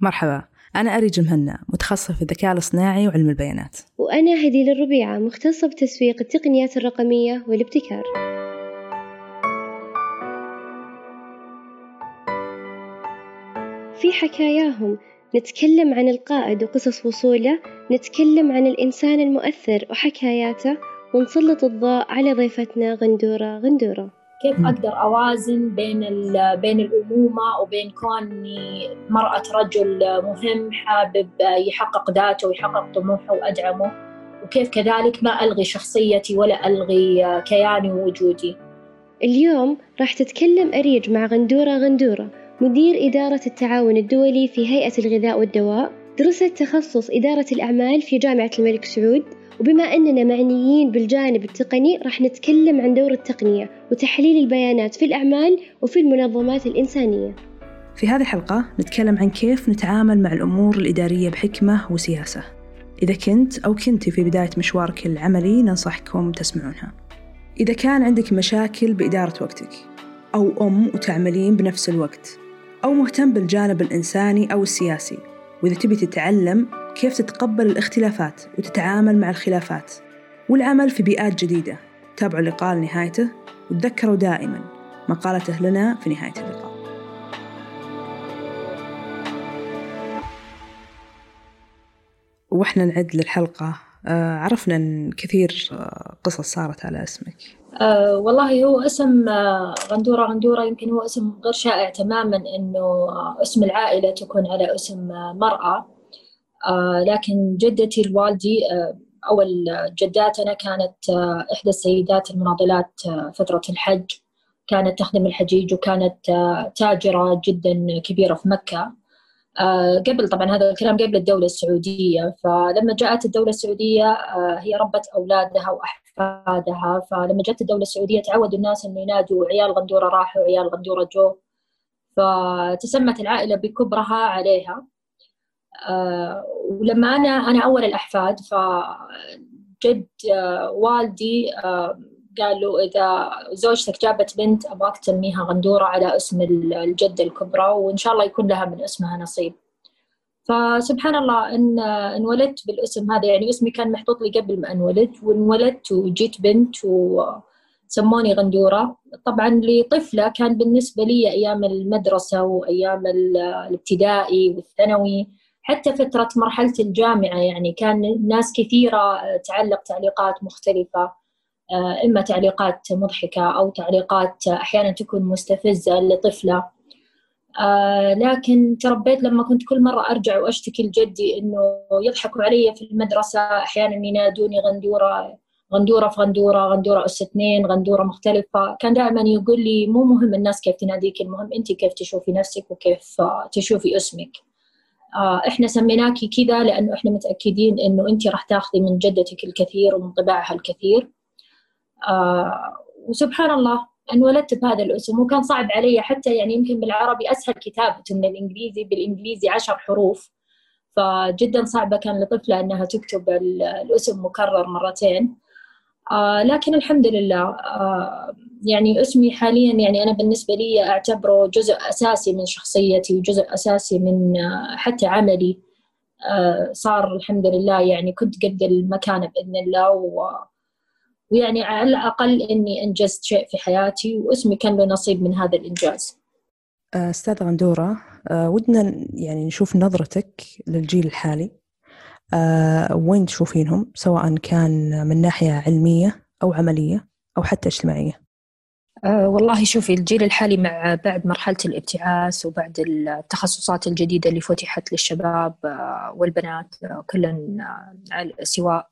مرحبا. أنا أريج المهنا متخصصة في الذكاء الاصطناعي وعلم البيانات. وأنا هديل الربيعة مختصة بتسويق التقنيات الرقمية والابتكار. في حكاياهم. نتكلم عن القائد وقصص وصوله نتكلم عن الإنسان المؤثر وحكاياته ونسلط الضوء على ضيفتنا غندورة غندورة. كيف أقدر أوازن بين بين الأمومة وبين كوني مرأة رجل مهم حابب يحقق ذاته ويحقق طموحه وأدعمه؟ وكيف كذلك ما ألغي شخصيتي ولا ألغي كياني ووجودي. اليوم راح تتكلم أريج مع غندورة غندورة مدير إدارة التعاون الدولي في هيئة الغذاء والدواء. درست تخصص إدارة الأعمال في جامعة الملك سعود وبما أننا معنيين بالجانب التقني راح نتكلم عن دور التقنية وتحليل البيانات في الأعمال وفي المنظمات الإنسانية. في هذه الحلقة نتكلم عن كيف نتعامل مع الأمور الإدارية بحكمة وسياسة. إذا كنت أو كنت في بداية مشوارك العملي ننصحكم تسمعونها. إذا كان عندك مشاكل بإدارة وقتك أو أم وتعملين بنفس الوقت أو مهتم بالجانب الإنساني أو السياسي وإذا تبي تتعلم كيف تتقبل الاختلافات وتتعامل مع الخلافات. والعمل في بيئات جديدة. تابعوا اللقاء لنهايته وتذكروا دائما ما قالته لنا في نهاية اللقاء. وإحنا نعد للحلقة. آه، عرفنا أن كثير آه، قصص صارت على اسمك. أه والله هو اسم آه، غندورة غندورة يمكن هو اسم غير شائع تماما إنه اسم العائلة تكون على اسم مرأة. آه لكن جدتي الوالدي آه أو جداتنا كانت آه إحدى السيدات المناضلات آه فترة الحج. كانت تخدم الحجيج وكانت آه تاجرة جدا كبيرة في مكة. آه قبل طبعا هذا الكلام قبل الدولة السعودية. فلما جاءت الدولة السعودية آه هي ربت أولادها وأحفادها. فلما جت الدولة السعودية تعودوا الناس أنه ينادوا عيال غندورة راحوا عيال غندورة جو. فتسمت العائلة بكبرها عليها. آه، ولما أنا أنا أول الأحفاد فجد آه، والدي قال له إذا زوجتك جابت بنت أبغاك تسميها غندورة على اسم الجدة الكبرى وإن شاء الله يكون لها من اسمها نصيب. فسبحان الله إن انولدت بالاسم هذا يعني اسمي كان محطوط لي قبل ما انولد وانولدت وجيت بنت وسموني غندورة. طبعا لطفلة كان بالنسبة لي أيام المدرسة وأيام الابتدائي والثانوي حتى فترة مرحلة الجامعة يعني كان ناس كثيرة تعلق تعليقات مختلفة. آه، إما تعليقات مضحكة أو تعليقات أحيانا تكون مستفزة لطفلة. آه، لكن تربيت لما كنت كل مرة أرجع وأشتكي لجدي إنه يضحكوا علي في المدرسة أحيانا ينادوني غندورة غندورة في غندورة غندورة أس اثنين غندورة مختلفة. كان دائما يقول لي مو مهم الناس كيف تناديك المهم أنت كيف تشوفي نفسك وكيف تشوفي اسمك. آه، إحنا سميناكي كذا لأنه إحنا متأكدين إنه انت راح تاخذي من جدتك الكثير ومن طباعها الكثير. آه وسبحان الله انولدت بهذا الاسم وكان صعب علي حتى يعني يمكن بالعربي أسهل كتابه من الإنجليزي بالإنجليزي عشر حروف. فجدا صعبة كان لطفلة إنها تكتب الاسم مكرر مرتين. آه لكن الحمد لله آه يعني اسمي حاليا يعني أنا بالنسبة لي أعتبره جزء أساسي من شخصيتي وجزء أساسي من آه حتى عملي. آه صار الحمد لله يعني كنت قد المكانة بإذن الله و ويعني على الأقل إني أنجزت شيء في حياتي واسمي كان له نصيب من هذا الإنجاز. آه، أستاذ غندورة آه، ودنا يعني نشوف نظرتك للجيل الحالي. آه، وين تشوفينهم؟ سواء كان من ناحية علمية أو عملية أو حتى اجتماعية. أه والله شوفي الجيل الحالي مع بعد مرحلة الابتعاث وبعد التخصصات الجديدة اللي فتحت للشباب والبنات كلن سواء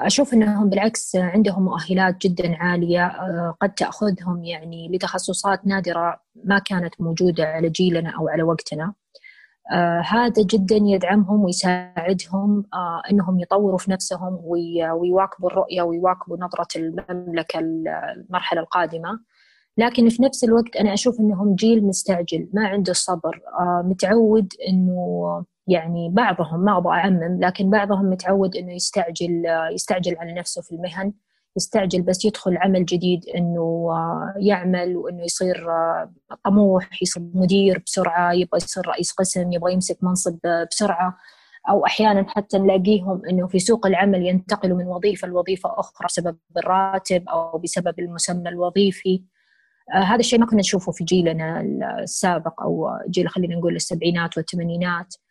أشوف أنهم بالعكس عندهم مؤهلات جدا عالية أه، قد تأخذهم يعني لتخصصات نادرة ما كانت موجودة على جيلنا أو على وقتنا. آه هذا جدا يدعمهم ويساعدهم آه إنهم يطوروا في نفسهم ويواكبوا الرؤية ويواكبوا نظرة المملكة المرحلة القادمة. لكن في نفس الوقت أنا أشوف إنهم جيل مستعجل ما عنده صبر آه متعود إنه يعني بعضهم ما أبغى اعمم لكن بعضهم متعود إنه يستعجل آه، يستعجل على نفسه في المهن يستعجل بس يدخل عمل جديد إنه يعمل وإنه يصير طموح يصير مدير بسرعة يبغى يصير رئيس قسم يبغى يمسك منصب بسرعة. أو أحيانا حتى نلاقيهم إنه في سوق العمل ينتقلوا من وظيفة لوظيفة أخرى بسبب الراتب أو بسبب المسمى الوظيفي. آه هذا الشيء ما كنا نشوفه في جيلنا السابق أو جيل خلينا نقول السبعينات والثمانينات. آه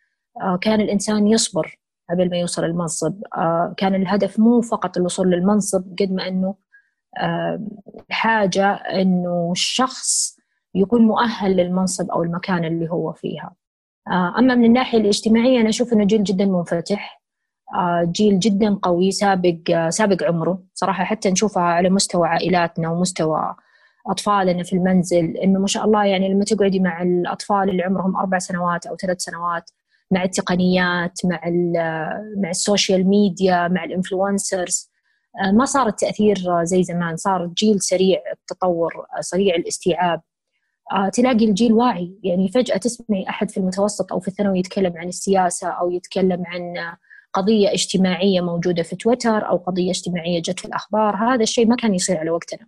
كان الإنسان يصبر قبل ما يوصل المنصب آه كان الهدف مو فقط الوصول للمنصب قد ما إنه آه حاجة إنه الشخص يكون مؤهل للمنصب أو المكان اللي هو فيها. آه، أما من الناحية الاجتماعية أنا أشوف أنه جيل جدا منفتح. آه، جيل جدا قوي سابق آه، سابق عمره. صراحة حتى نشوفها على مستوى عائلاتنا ومستوى أطفالنا في المنزل إنه ما شاء الله يعني لما تقعدي مع الأطفال اللي عمرهم أربع سنوات أو ثلاث سنوات مع التقنيات مع مع ال social media مع ال influencers. ما صار التأثير زي زمان صار جيل سريع التطور سريع الاستيعاب. آه، تلاقي الجيل واعي. يعني فجأة تسمعي أحد في المتوسط أو في الثانوي يتكلم عن السياسة أو يتكلم عن قضية اجتماعية موجودة في تويتر أو قضية اجتماعية جت في الأخبار هذا الشيء ما كان يصير على وقتنا.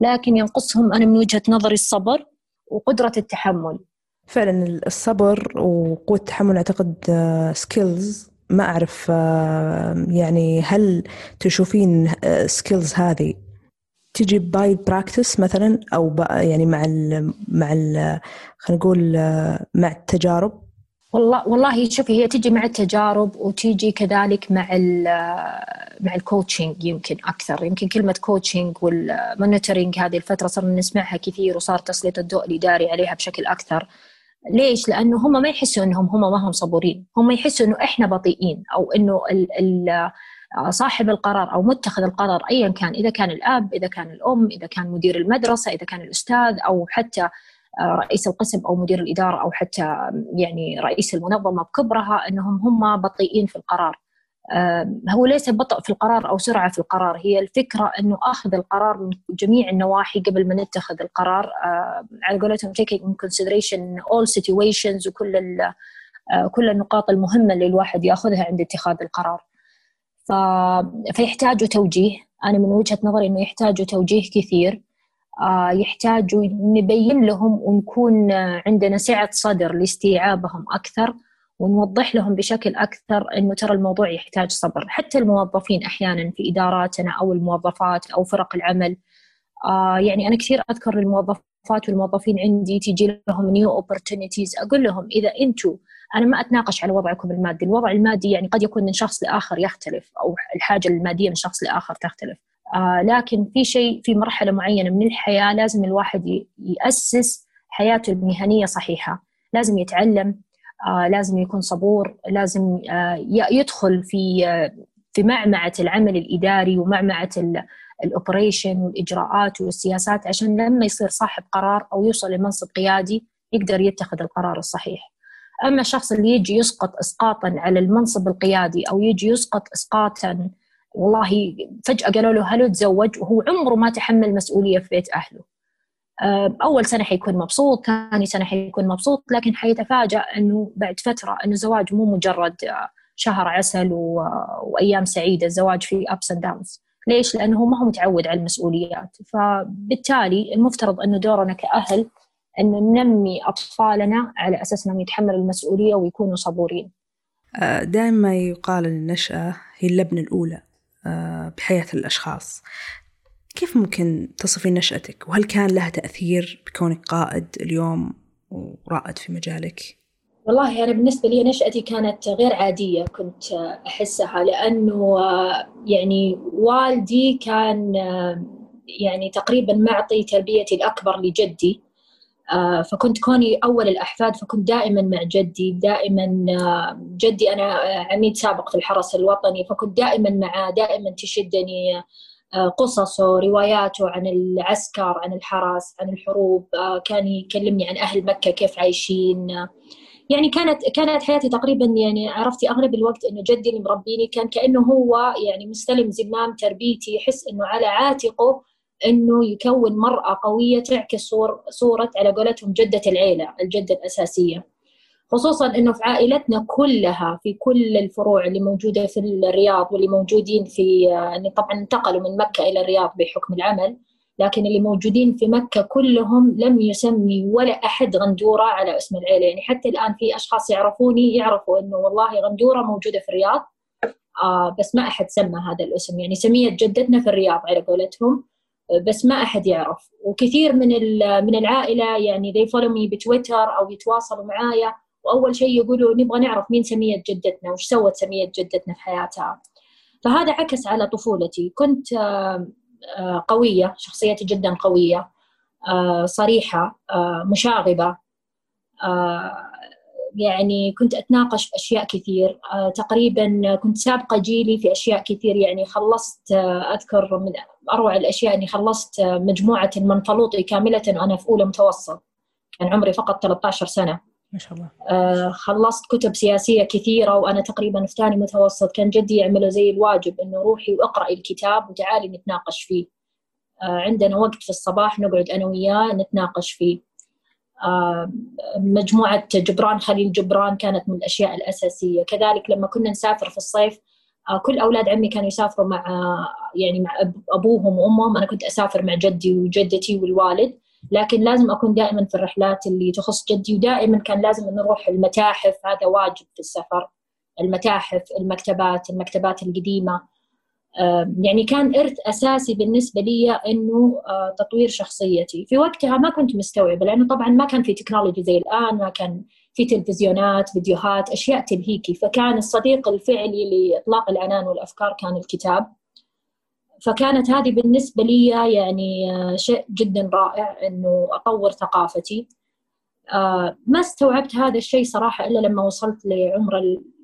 لكن ينقصهم أنا من وجهة نظري الصبر وقدرة التحمل. فعلا الصبر وقوة التحمل أعتقد skills آه، ما أعرف آه، يعني هل تشوفين skills هذه تجي by practice مثلا أو يعني مع ال مع ال خلينا نقول مع التجارب؟ والله والله شوفي هي تجي مع التجارب وتيجي كذلك مع ال مع ال coaching يمكن أكثر. يمكن كلمة coaching وال mentoring هذه الفترة صرنا نسمعها كثير وصار تسليط الضوء الإداري عليها بشكل أكثر. ليش؟ لأنه هم ما يحسوا إنهم هم ما هم صبورين، هم يحسوا إنه إحنا بطيئين أو إنه ال ال صاحب القرار أو متخذ القرار ايا كان إذا كان الأب إذا كان الأم إذا كان مدير المدرسة إذا كان الأستاذ أو حتى رئيس القسم أو مدير الإدارة أو حتى يعني رئيس المنظمة بكبرها إنهم هم بطيئين في القرار هو ليس بطء في القرار أو سرعة في القرار. هي الفكرة أنه آخذ القرار من جميع النواحي قبل ما نتخذ القرار. على قولتهم taking in consideration all situations وكل آه، كل النقاط المهمة اللي الواحد يأخذها عند اتخاذ القرار. ف... فيحتاجوا توجيه. أنا من وجهة نظري إنه يحتاجوا توجيه كثير. آه يحتاجوا نبين لهم ونكون عندنا سعة صدر لاستيعابهم أكثر. ونوضح لهم بشكل أكثر أنه ترى الموضوع يحتاج صبر حتى الموظفين أحيانا في إداراتنا أو الموظفات أو فرق العمل آه يعني أنا كثير أذكر الموظفات والموظفين عندي تيجي لهم new opportunities أقول لهم إذا أنتم أنا ما أتناقش على وضعكم المادي، الوضع المادي يعني قد يكون من شخص لآخر يختلف أو الحاجة المادية من شخص لآخر تختلف. آه لكن في شيء في مرحلة معينة من الحياة لازم الواحد يأسس حياته المهنية صحيحة، لازم يتعلم، لازم يكون صبور، لازم آه يدخل في آه في معمعة العمل الإداري ومعمعة الأوبريشن والإجراءات والسياسات عشان لما يصير صاحب قرار أو يوصل لمنصب قيادي يقدر يتخذ القرار الصحيح. أما الشخص اللي يجي يسقط اسقاطا على المنصب القيادي أو يجي يسقط اسقاطا والله فجأة قالوا له هل تزوج وهو عمره ما تحمل مسؤولية في بيت أهله آه، أول سنة حيكون مبسوط ثاني سنة حيكون مبسوط لكن حيتفاجأ إنه بعد فترة إنه الزواج مو مجرد آه، شهر عسل و... وأيام سعيدة الزواج فيه ups and downs ليش؟ لأنه ما هو متعود على المسؤوليات. فبالتالي المفترض إنه دورنا كأهل أنه ننمي أطفالنا على أساس أنهم يتحملوا المسؤولية ويكونوا صبورين. آه، دائما يقال أن النشأة هي اللبنة الأولى آه، بحياة الأشخاص. كيف ممكن تصفين نشأتك وهل كان لها تأثير بكونك قائد اليوم ورائد في مجالك؟ والله أنا بالنسبة لي نشأتي كانت غير عادية كنت أحسها لأنه آه، يعني والدي كان يعني تقريبا معطي تربيتي الأكبر لجدي آه، فكنت كوني أول الأحفاد فكنت دائما مع جدي دائما آه، جدي أنا آه، عميد سابق في الحرس الوطني فكنت دائما معاه دائما تشدني قصصه رواياته عن العسكر عن الحرس عن الحروب كان يكلمني عن أهل مكة كيف عايشين. يعني كانت كانت حياتي تقريبا يعني عرفتي أغلب الوقت إنه جدي اللي مربيني كان كأنه هو يعني مستلم زمام تربيتي يحس إنه على عاتقه إنه يكون مرأة قوية تعكس صور صورة على قولتهم جدة العيلة الجدة الأساسية. خصوصا إنه في عائلتنا كلها في كل الفروع اللي موجودة في الرياض واللي موجودين في يعني طبعا انتقلوا من مكة إلى الرياض بحكم العمل لكن اللي موجودين في مكة كلهم لم يسمي ولا أحد غندورة على اسم العيلة. يعني حتى الآن في أشخاص يعرفوني يعرفوا إنه والله غندورة موجودة في الرياض. آه بس ما أحد سمى هذا الاسم. يعني سميت جدتنا في الرياض على قولتهم بس ما أحد يعرف. وكثير من من العائلة يعني they follow me بتويتر أو يتواصلوا معايا. وأول شيء يقولوا نبغى نعرف مين سمية جدتنا وش سوت سمية جدتنا في حياتها. فهذا عكس على طفولتي. كنت آه، آه، قوية شخصيتي جدا قوية آه، صريحة مشاغبة يعني كنت أتناقش في أشياء كثير. تقريبا كنت سابقة جيلي في أشياء كثير يعني خلصت أذكر من أروع الأشياء إني خلصت مجموعة المنفلوطي كاملة وأنا في أولى متوسط. كان عمري فقط 13 سنة. ما شاء الله. آه خلصت كتب سياسية كثيرة وأنا تقريبا في ثاني متوسط. كان جدي يعمله زي الواجب إنه روحي واقرأي الكتاب وتعالي نتناقش فيه. آه عندنا وقت في الصباح نقعد أنا وياه نتناقش فيه. آه مجموعة جبران خليل جبران كانت من الأشياء الأساسية. كذلك لما كنا نسافر في الصيف آه، كل أولاد عمي كانوا يسافروا مع يعني مع أبوهم وأمهم. أنا كنت أسافر مع جدي وجدتي والوالد. لكن لازم أكون دائما في الرحلات اللي تخص جدي ودائما كان لازم نروح المتاحف. هذا واجب في السفر. المتاحف المكتبات المكتبات القديمة. يعني كان إرث أساسي بالنسبة لي آه، تطوير شخصيتي. في وقتها ما كنت مستوعبة لأنه طبعا ما كان في تكنولوجي زي الآن ما كان في تلفزيونات فيديوهات أشياء تلهيكي. فكان الصديق الفعلي لإطلاق العنان والأفكار كان الكتاب. فكانت هذه بالنسبة لي يعني آه، شيء جدا رائع إنه أطور ثقافتي. آه، ما استوعبت هذا الشيء صراحة إلا لما وصلت لعمر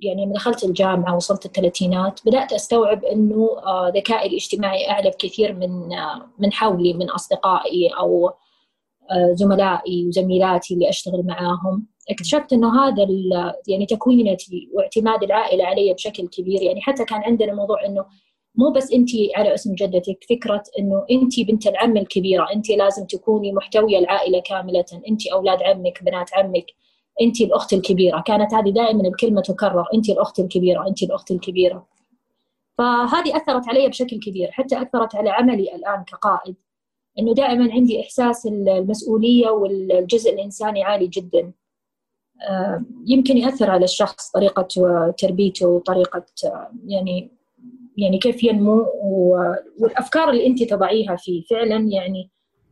يعني لما دخلت الجامعة وصلت الثلاثينات بدأت أستوعب إنه آه، ذكائي الاجتماعي أعلى بكثير من من حولي من أصدقائي أو زملائي وزميلاتي اللي أشتغل معاهم. اكتشفت إنه هذا يعني تكوينتي واعتماد العائلة علي بشكل كبير. يعني حتى كان عندنا موضوع إنه مو بس انت على اسم جدتك فكرة إنه انت بنت العم الكبيرة انت لازم تكوني محتوية العائلة كاملة انت أولاد عمك بنات عمك انت الأخت الكبيرة. كانت هذه دائما الكلمة تكرر انت الأخت الكبيرة انت الأخت الكبيرة. فهذه أثرت علي بشكل كبير حتى أثرت على عملي الآن كقائد. إنه دائما عندي إحساس المسؤولية والجزء الإنساني عالي جدا. آه، يمكن يأثر على الشخص طريقة تربيته وطريقه يعني يعني كيف ينمو والأفكار اللي أنت تضعيها فيه. فعلا يعني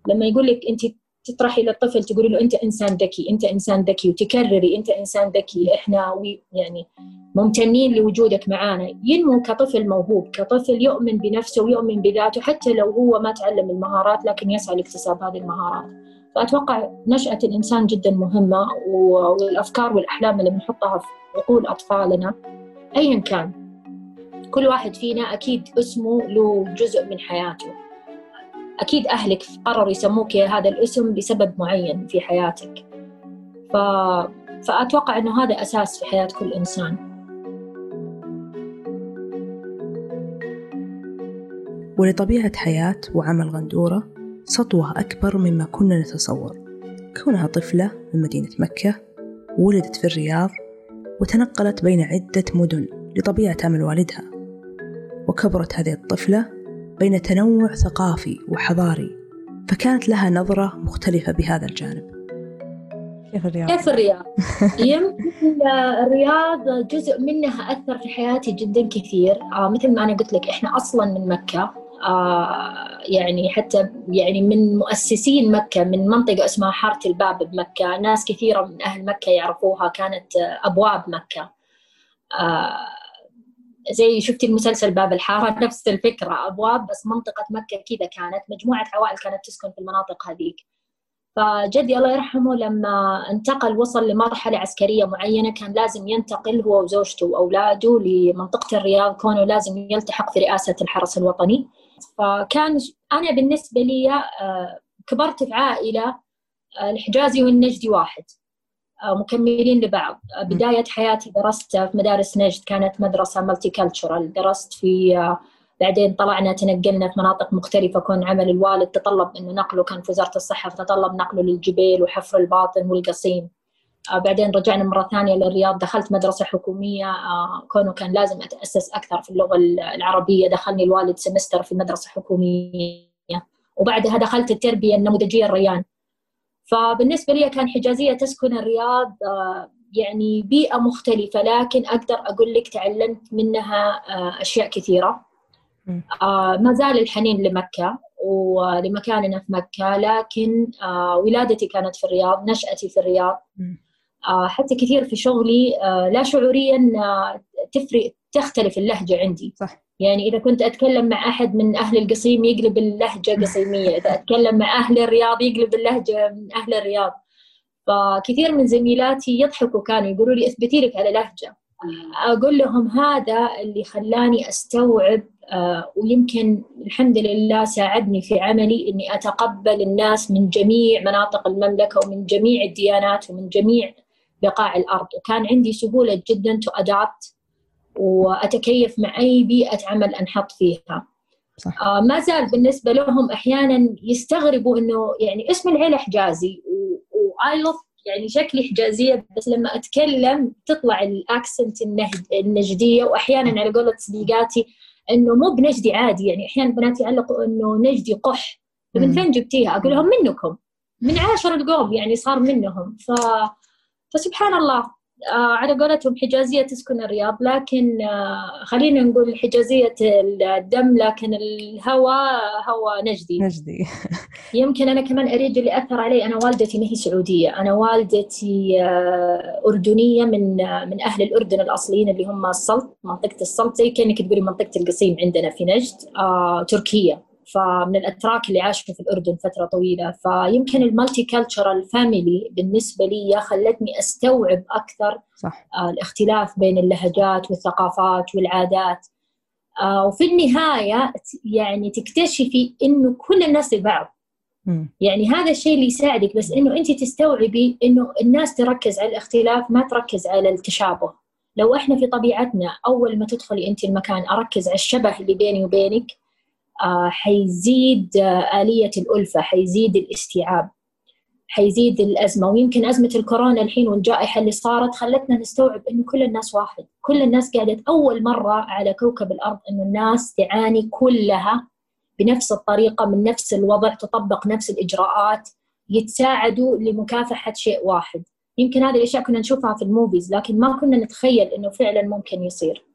لما يقول لك أنت تطرحي للطفل تقولي له أنت إنسان ذكي أنت إنسان ذكي وتكرري أنت إنسان ذكي إحنا يعني ممتنين لوجودك معانا. ينمو كطفل موهوب كطفل يؤمن بنفسه ويؤمن بذاته حتى لو هو ما تعلم المهارات لكن يسعى لاكتساب هذه المهارات. فأتوقع نشأة الإنسان جدا مهمة والأفكار والأحلام اللي بنحطها في عقول أطفالنا أيا كان. كل واحد فينا أكيد اسمه له جزء من حياته. أكيد أهلك قرروا يسموك هذا الاسم لسبب معين في حياتك. ف... فأتوقع أنه هذا أساس في حياة كل إنسان. ولطبيعة حياة وعمل غندورة سطوة أكبر مما كنا نتصور. كونها طفلة من مدينة مكة ولدت في الرياض وتنقلت بين عدة مدن لطبيعة عمل والدها. وكبرت هذه الطفلة بين تنوع ثقافي وحضاري فكانت لها نظرة مختلفة بهذا الجانب. كيف الرياض؟ كيف الرياض؟ يمكن الرياض جزء منها أثر في حياتي جدا كثير. آه مثل ما أنا قلت لك إحنا أصلا من مكة. آه يعني حتى يعني من مؤسسين مكة من منطقة اسمها حارة الباب بمكة. ناس كثيرة من أهل مكة يعرفوها كانت أبواب مكة. آه زي شفتي المسلسل باب الحارة؟ نفس الفكرة أبواب بس منطقة مكة كذا كانت مجموعة عوائل كانت تسكن في المناطق هذيك. فجدي الله يرحمه لما انتقل وصل لمرحلة عسكرية معينة كان لازم ينتقل هو وزوجته وأولاده لمنطقة الرياض كونه لازم يلتحق في رئاسة الحرس الوطني. فكان أنا بالنسبة لي آه، كبرت في عائلة آه، الحجازي والنجدي واحد. مكملين لبعض. بداية حياتي درست في مدارس نجد كانت مدرسة multicultural درست في بعدين طلعنا تنقلنا في مناطق مختلفة كون عمل الوالد تطلب أنه نقله كان في وزارة الصحة فتطلب نقله للجبيل وحفر الباطن والقصيم. آه بعدين رجعنا مرة ثانية للرياض دخلت مدرسة حكومية آه كونه كان لازم أتأسس أكثر في اللغة العربية. دخلني الوالد semester في مدرسة حكومية. وبعدها دخلت التربية النموذجية الريان. فبالنسبة لي كان حجازية تسكن الرياض آه يعني بيئة مختلفة لكن أقدر أقول لك تعلمت منها آه أشياء كثيرة. آه ما زال الحنين لمكة ولمكاننا في مكة لكن ولادتي كانت في الرياض نشأتي في الرياض. حتى كثير في شغلي لا شعوريا تفرق تختلف اللهجة عندي. صح. يعني إذا كنت أتكلم مع أحد من أهل القصيم يقلب اللهجة قصيمية إذا أتكلم مع أهل الرياض يقلب اللهجة من أهل الرياض. فكثير من زميلاتي يضحكوا كانوا يقولوا لي اثبتي لك على لهجة. أقول لهم هذا اللي خلاني أستوعب آه ويمكن الحمد لله ساعدني في عملي إني أتقبل الناس من جميع مناطق المملكة ومن جميع الديانات ومن جميع بقاع الأرض. وكان عندي سهولة جدا تو ادابت وأتكيف مع أي بيئة عمل أنحط فيها. صح. آه ما زال بالنسبة لهم أحيانا يستغربوا إنه يعني اسم العيلة حجازي وآي يعني شكلي حجازية بس لما أتكلم تطلع الأكسنت النجدية وأحيانا على قولة صديقاتي إنه مو بنجدي عادي يعني أحيانا بنات يعلقوا إنه نجدي قح من فين جبتيها؟ أقول لهم منكم من عاشر القوم يعني صار منهم ف... فسبحان الله على قولتهم حجازية تسكن الرياض لكن آه خلينا نقول حجازية الدم لكن الهوى هوى نجدي. نجدي. يمكن أنا كمان أريد اللي أثر علي أنا والدتي ما هي سعودية أنا والدتي آه أردنية من آه من أهل الأردن الأصليين اللي هم السلط منطقة السلط زي كأنك تقولي منطقة القصيم عندنا في نجد آه تركية فمن الأتراك اللي عاشوا في الأردن فترة طويلة. فيمكن ال multicultural family بالنسبة لي خلتني أستوعب أكثر صح. آه الاختلاف بين اللهجات والثقافات والعادات. آه وفي النهاية يعني تكتشفي إنه كل الناس لبعض يعني هذا الشيء اللي يساعدك بس إنه أنت تستوعبي إنه الناس تركز على الاختلاف ما تركز على التشابه. لو إحنا في طبيعتنا أول ما تدخلي أنت المكان أركز على الشبه اللي بيني وبينك. حيزيد آلية الألفة حيزيد الاستيعاب حيزيد الأزمة. ويمكن أزمة الكورونا الحين والجائحة اللي صارت خلتنا نستوعب إنه كل الناس واحد. كل الناس قاعدة أول مرة على كوكب الأرض إنه الناس تعاني كلها بنفس الطريقة من نفس الوضع تطبق نفس الإجراءات يتساعدوا لمكافحة شيء واحد. يمكن هذه الأشياء كنا نشوفها في الموفيز لكن ما كنا نتخيل إنه فعلا ممكن يصير.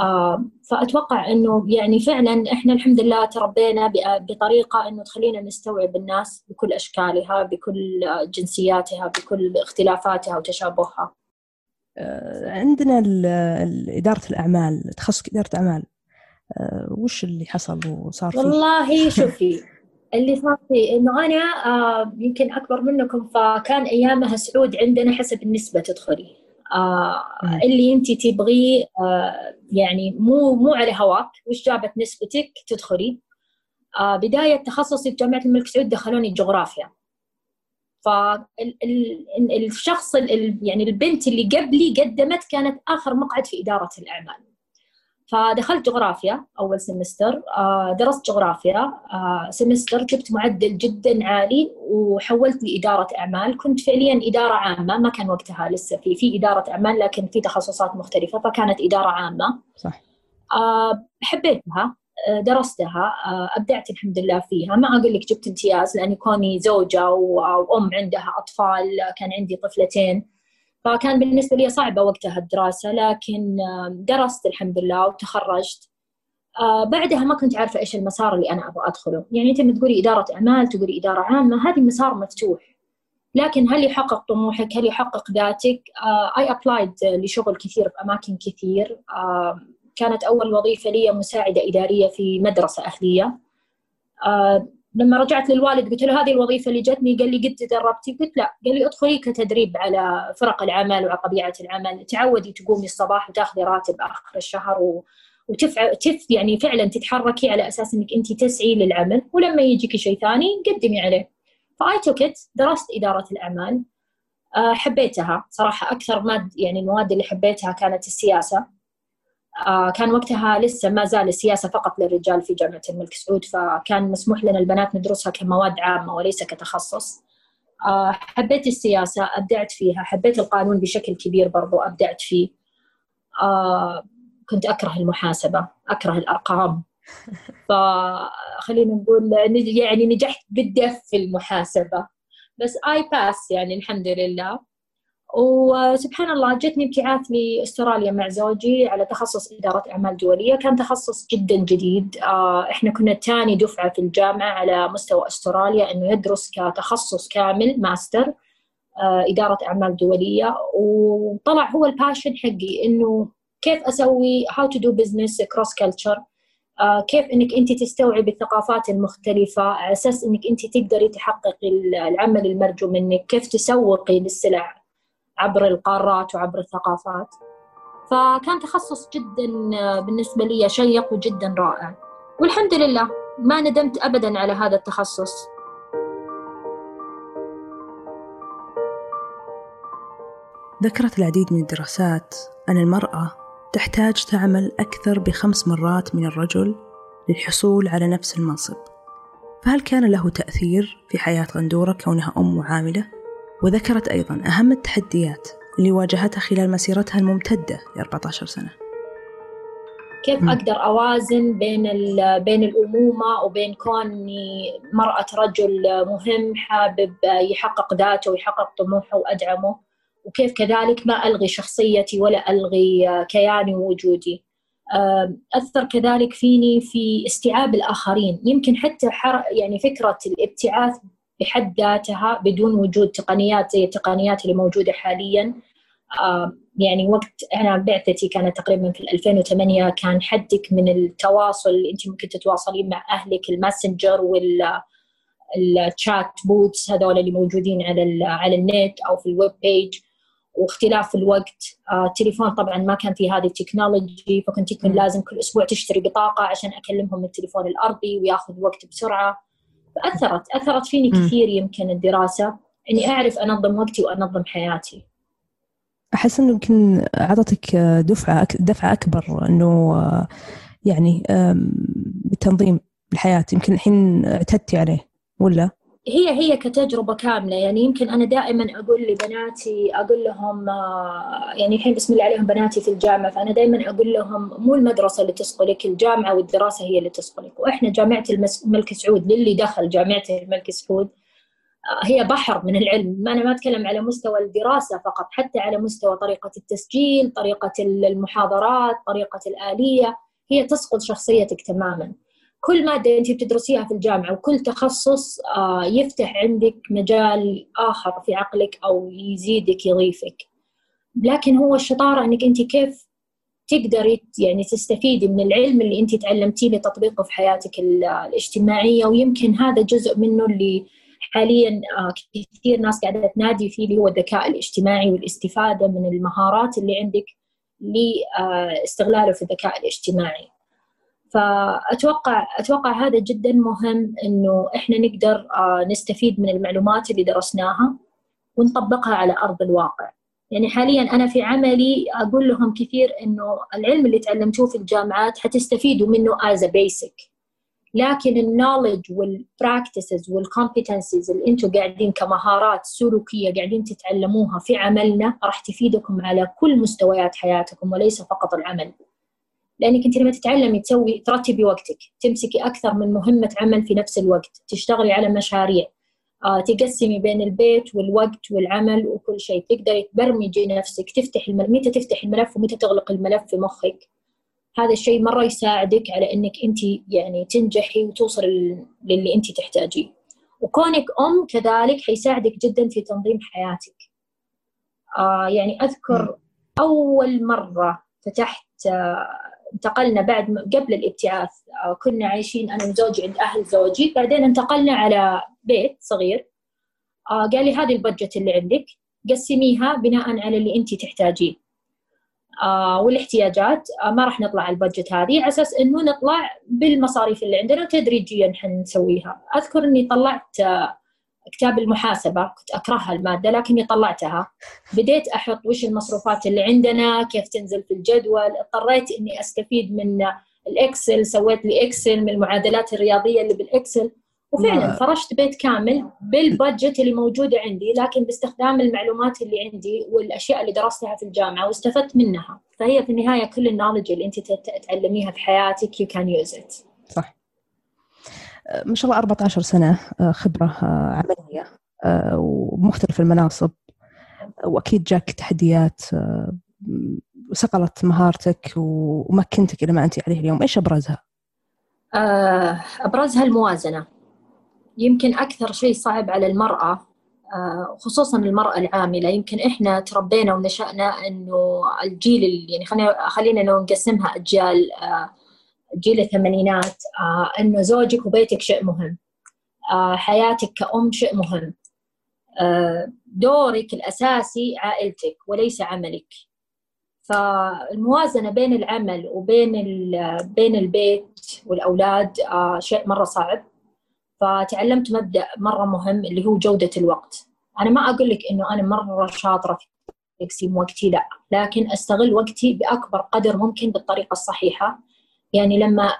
آه فأتوقع أنه يعني فعلا إحنا الحمد لله تربينا بطريقة أنه تخلينا نستوعب الناس بكل أشكالها بكل جنسياتها بكل اختلافاتها وتشابهها. آه عندنا إدارة الأعمال تخصص إدارة أعمال. آه وش اللي حصل وصار فيه؟ والله شوفي اللي صار فيه إنه أنا آه يمكن أكبر منكم فكان أيامها سعود عندنا حسب النسبة تدخلي. اللي انت تبغيه آه يعني مو مو على هواك. وش جابت نسبتك؟ تدخلي. آه بداية تخصصي في جامعة الملك سعود دخلوني الجغرافيا فالشخص يعني البنت اللي قبلي قدمت كانت آخر مقعد في إدارة الأعمال. فدخلت جغرافيا أول سمستر آه، درست جغرافيا. آه، سمستر جبت معدل جدا عالي وحولت لإدارة أعمال. كنت فعليا إدارة عامة ما كان وقتها لسه في في إدارة أعمال لكن في تخصصات مختلفة فكانت إدارة عامة. صح. آه، حبيتها درستها أبدعت الحمد لله فيها. ما أقول لك جبت امتياز لأني كوني زوجة وأم عندها أطفال كان عندي طفلتين. فكان بالنسبة لي صعبة وقتها الدراسة لكن درست الحمد لله وتخرجت. آه بعدها ما كنت عارفة إيش المسار اللي أنا أبغى أدخله. يعني أنت تقولي إدارة أعمال تقولي إدارة عامة هذه مسار مفتوح. لكن هل يحقق طموحك؟ هل يحقق ذاتك؟ I uh, applied لشغل كثير في أماكن كثير. uh, كانت أول وظيفة لي مساعدة إدارية في مدرسة أهلية. لما رجعت للوالد قلت له هذه الوظيفة اللي جتني قال لي قد تدربتي؟ قلت لا. قال لي ادخلي كتدريب على فرق العمل وعلى طبيعه العمل. تعودي تقومي الصباح وتاخذي راتب آخر الشهر و... وتفع تف يعني فعلا تتحركي على أساس إنك انت تسعي للعمل. ولما يجيك شيء ثاني قدمي عليه. ف I took it درست إدارة الأعمال. حبيتها. صراحة أكثر ماد يعني المواد اللي حبيتها كانت السياسة. آه، كان وقتها لسه ما زال السياسة فقط للرجال في جامعة الملك سعود فكان مسموح لنا البنات ندرسها كمواد عامة وليس كتخصص. آه، حبيت السياسة أبدعت فيها حبيت القانون بشكل كبير برضو أبدعت فيه. آه، كنت أكره المحاسبة أكره الأرقام. فخلينا نقول يعني نجحت بالدف في المحاسبة. بس آي باس يعني الحمد لله. وسبحان الله جتني ابتعاث لأستراليا مع زوجي على تخصص إدارة أعمال دولية. كان تخصص جدا جديد. آه، إحنا كنا ثاني دفعة في الجامعة على مستوى أستراليا إنه يدرس كتخصص كامل ماستر آه، إدارة أعمال دولية. وطلع هو ال passion حقي إنه كيف أسوي to do business cross culture. آه، كيف إنك أنت تستوعبي الثقافات المختلفة على أساس إنك أنت تقدري تحققي العمل المرجو منك كيف تسوقي للسلع عبر القارات وعبر الثقافات. فكان تخصص جدا بالنسبة لي شيق وجدا رائع. والحمد لله ما ندمت أبدا على هذا التخصص. ذكرت العديد من الدراسات أن المرأة تحتاج تعمل أكثر بخمس مرات من الرجل للحصول على نفس المنصب. فهل كان له تأثير في حياة غندورة كونها أم وعاملة؟ وذكرت أيضا أهم التحديات اللي واجهتها خلال مسيرتها الممتدة ل 14 سنة. كيف. أقدر أوازن بين بين الأمومة وبين كوني مرأة رجل مهم حابب يحقق ذاته ويحقق طموحه وأدعمه؟ وكيف كذلك ما ألغي شخصيتي ولا ألغي كياني ووجودي؟ أثر كذلك فيني في استيعاب الآخرين. يمكن حتى يعني فكرة الابتعاث بحد ذاتها بدون وجود تقنيات زي التقنيات اللي موجودة حاليا. يعني وقت أنا بعثتي كانت تقريبا في 2008 كان حدك من التواصل اللي أنت ممكن تتواصلين مع أهلك الماسنجر وال ال chat bots هذول اللي موجودين على على النت أو في ال web page واختلاف الوقت آه التليفون طبعا ما كان في هذه التكنولوجي فكنت يكون لازم كل أسبوع تشتري بطاقة عشان أكلمهم من التليفون الأرضي وياخذ وقت بسرعة. فأثرت أثرت فيني كثير يمكن الدراسة إني أعرف أنظم وقتي وأنظم حياتي. أحس إنه يمكن أعطتك دفعة دفعة أكبر إنه يعني بالتنظيم الحياة. يمكن الحين اعتدتي عليه ولا؟ هي هي كتجربة كاملة. يعني يمكن أنا دائما أقول لبناتي أقول لهم يعني الحين بسم الله عليهم بناتي في الجامعة فأنا دائما أقول لهم مو المدرسة اللي تصقلك الجامعة والدراسة هي اللي تصقلك وإحنا جامعة الملك سعود للي دخل جامعة الملك سعود هي بحر من العلم. أنا ما أتكلم على مستوى الدراسة فقط حتى على مستوى طريقة التسجيل طريقة المحاضرات طريقة الآلية هي تسقط شخصيتك تماما. كل مادة أنت بتدرسيها في الجامعة وكل تخصص آه، يفتح عندك مجال آخر في عقلك أو يزيدك يضيفك. لكن هو الشطارة أنك أنت كيف تقدري يعني تستفيدي من العلم اللي أنت تعلمتيه لتطبيقه في حياتك الاجتماعية. ويمكن هذا جزء منه اللي حاليا آه، كثير ناس قاعدة تنادي فيه اللي هو الذكاء الاجتماعي والاستفادة من المهارات اللي عندك لاستغلاله في الذكاء الاجتماعي. فاتوقع أتوقع هذا جدا مهم إنه إحنا نقدر آه، نستفيد من المعلومات اللي درسناها ونطبقها على أرض الواقع يعني حاليا أنا في عملي أقول لهم كثير إنه العلم اللي تعلمتوه في الجامعات حتستفيدوا منه as basic لكن ال knowledge وال practices وال competences اللي أنتم قاعدين كمهارات سلوكية قاعدين تتعلموها في عملنا راح تفيدكم على كل مستويات حياتكم وليس فقط العمل. لأنك أنت لما تتعلمي تسوي ترتبي وقتك تمسكي أكثر من مهمة عمل في نفس الوقت تشتغلي على مشاريع. آه، تقسمي بين البيت والوقت والعمل وكل شيء. تقدري تبرمجي نفسك تفتح الملف متى تفتح الملف ومتى تغلق الملف في مخك. هذا الشيء مرة يساعدك على إنك أنت يعني تنجحي وتوصل للي أنت تحتاجيه. وكونك أم كذلك حيساعدك جدا في تنظيم حياتك. آه يعني أذكر أول مرة فتحت آه انتقلنا بعد قبل الابتعاث. آه، كنا عايشين أنا وزوجي عند أهل زوجي. بعدين انتقلنا على بيت صغير. آه، قال لي هذه البجت اللي عندك قسميها بناء على اللي انت تحتاجيه آه والاحتياجات. ما راح نطلع على البجت هذه. على أساس إنه نطلع بالمصاريف اللي عندنا وتدريجيا حنسويها. أذكر إني طلعت كتاب المحاسبة كنت أكرهها المادة لكني طلعتها. بديت أحط وش المصروفات اللي عندنا كيف تنزل في الجدول. اضطريت أني أستفيد من ال Excel سويت لي Excel من المعادلات الرياضية اللي بال Excel. وفعلا فرشت بيت كامل بال budget اللي موجوده عندي لكن باستخدام المعلومات اللي عندي والأشياء اللي درستها في الجامعة واستفدت منها. فهي في النهاية كل ال knowledge اللي أنت تتعلميها في حياتك you can use it صح. ما شاء الله 14 سنة آه، خبرة آه، عملية آه، ومختلف المناصب. وأكيد جاك تحديات وصقلت مهارتك ومكنتك إلى ما أنت عليه اليوم. إيش أبرزها؟ أبرزها الموازنة. يمكن أكثر شيء صعب على المرأة خصوصا المرأة العاملة. يمكن إحنا تربينا ونشأنا إنه الجيل يعني خلينا لو نقسمها أجيال جيل الثمانينات. آه، إنه زوجك وبيتك شيء مهم. حياتك كأم شيء مهم. دورك الأساسي عائلتك وليس عملك. فالموازنة بين العمل وبين بين البيت والأولاد شيء مرة صعب. فتعلمت مبدأ مرة مهم اللي هو جودة الوقت. أنا ما أقول لك إنه أنا مرة شاطرة في تقسيم وقتي لا. لكن أستغل وقتي بأكبر قدر ممكن بالطريقة الصحيحة. يعني لما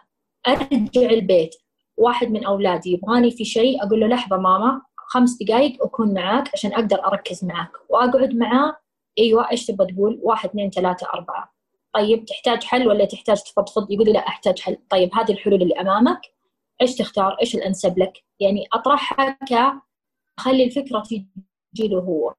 أرجع البيت واحد من أولادي يبغاني في شيء أقول له لحظة ماما خمس دقائق أكون معاك عشان أقدر أركز معاك. وأقعد معاه أيوة إيش تبغى تقول؟ واحد اثنين ثلاثة أربعة. طيب تحتاج حل ولا تحتاج تفضفض؟ يقول لي لا أحتاج حل. طيب هذه الحلول اللي أمامك. إيش تختار؟ إيش الأنسب لك؟ يعني أطرحها ك اخلي الفكرة تجي له هو.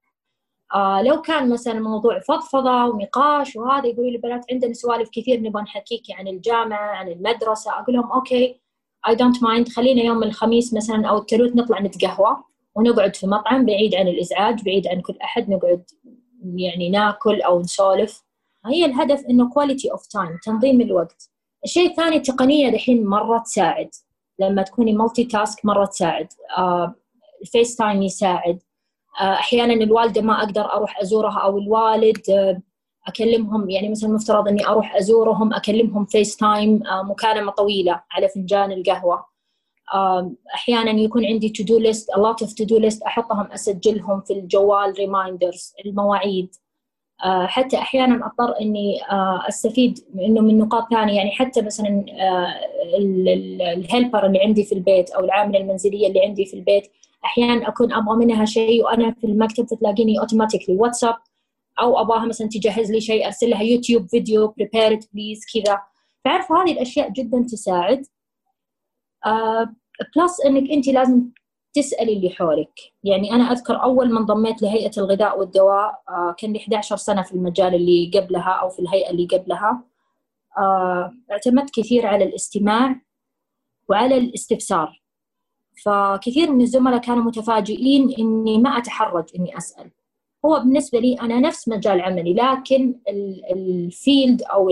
آه لو كان مثلا موضوع فضفضة ونقاش وهذا يقولوا لي البنات عندنا سوالف كثير نبغى نحكيكي عن الجامعة عن المدرسة أقول لهم okay I don't mind خلينا يوم الخميس مثلا أو الثلاث نطلع نتقهوى ونقعد في مطعم بعيد عن الإزعاج بعيد عن كل أحد نقعد يعني ناكل أو نسولف. هي الهدف إنه quality of time تنظيم الوقت. الشيء الثاني التقنيه دحين مرة تساعد. لما تكوني multitask مرة تساعد. ال Face uh, Time يساعد. Uh, أحيانا الوالدة ما أقدر أروح أزورها أو الوالد uh, أكلمهم يعني مثلا مفترض إني أروح أزورهم أكلمهم FaceTime مكالمة طويلة على فنجان القهوة. أحيانا يكون عندي to do list a lot of to do list أحطهم أسجلهم في الجوال reminders المواعيد. آه، حتى أحيانا أضطر إني آه، أستفيد إنه من نقاط ثانية يعني حتى مثلا آه، ال helper اللي عندي في البيت أو العاملة المنزلية اللي عندي في البيت أحيانا أكون أبغى منها شيء وأنا في المكتب تلاقيني automatically واتساب أو أبغاها مثلا تجهز لي شيء أرسل لها يوتيوب video prepare please كذا. فعرف هذه الأشياء جدا تساعد. بلس إنك انت لازم تسألي اللي حولك. يعني أنا أذكر أول ما انضميت لهيئة الغذاء والدواء آه، كان لي 11 سنة في المجال اللي قبلها أو في الهيئة اللي قبلها. آه، اعتمدت كثير على الاستماع وعلى الاستفسار. فكثير من الزملاء كانوا متفاجئين إني ما أتحرج إني أسأل. هو بالنسبة لي أنا نفس مجال عملي لكن الفيلد أو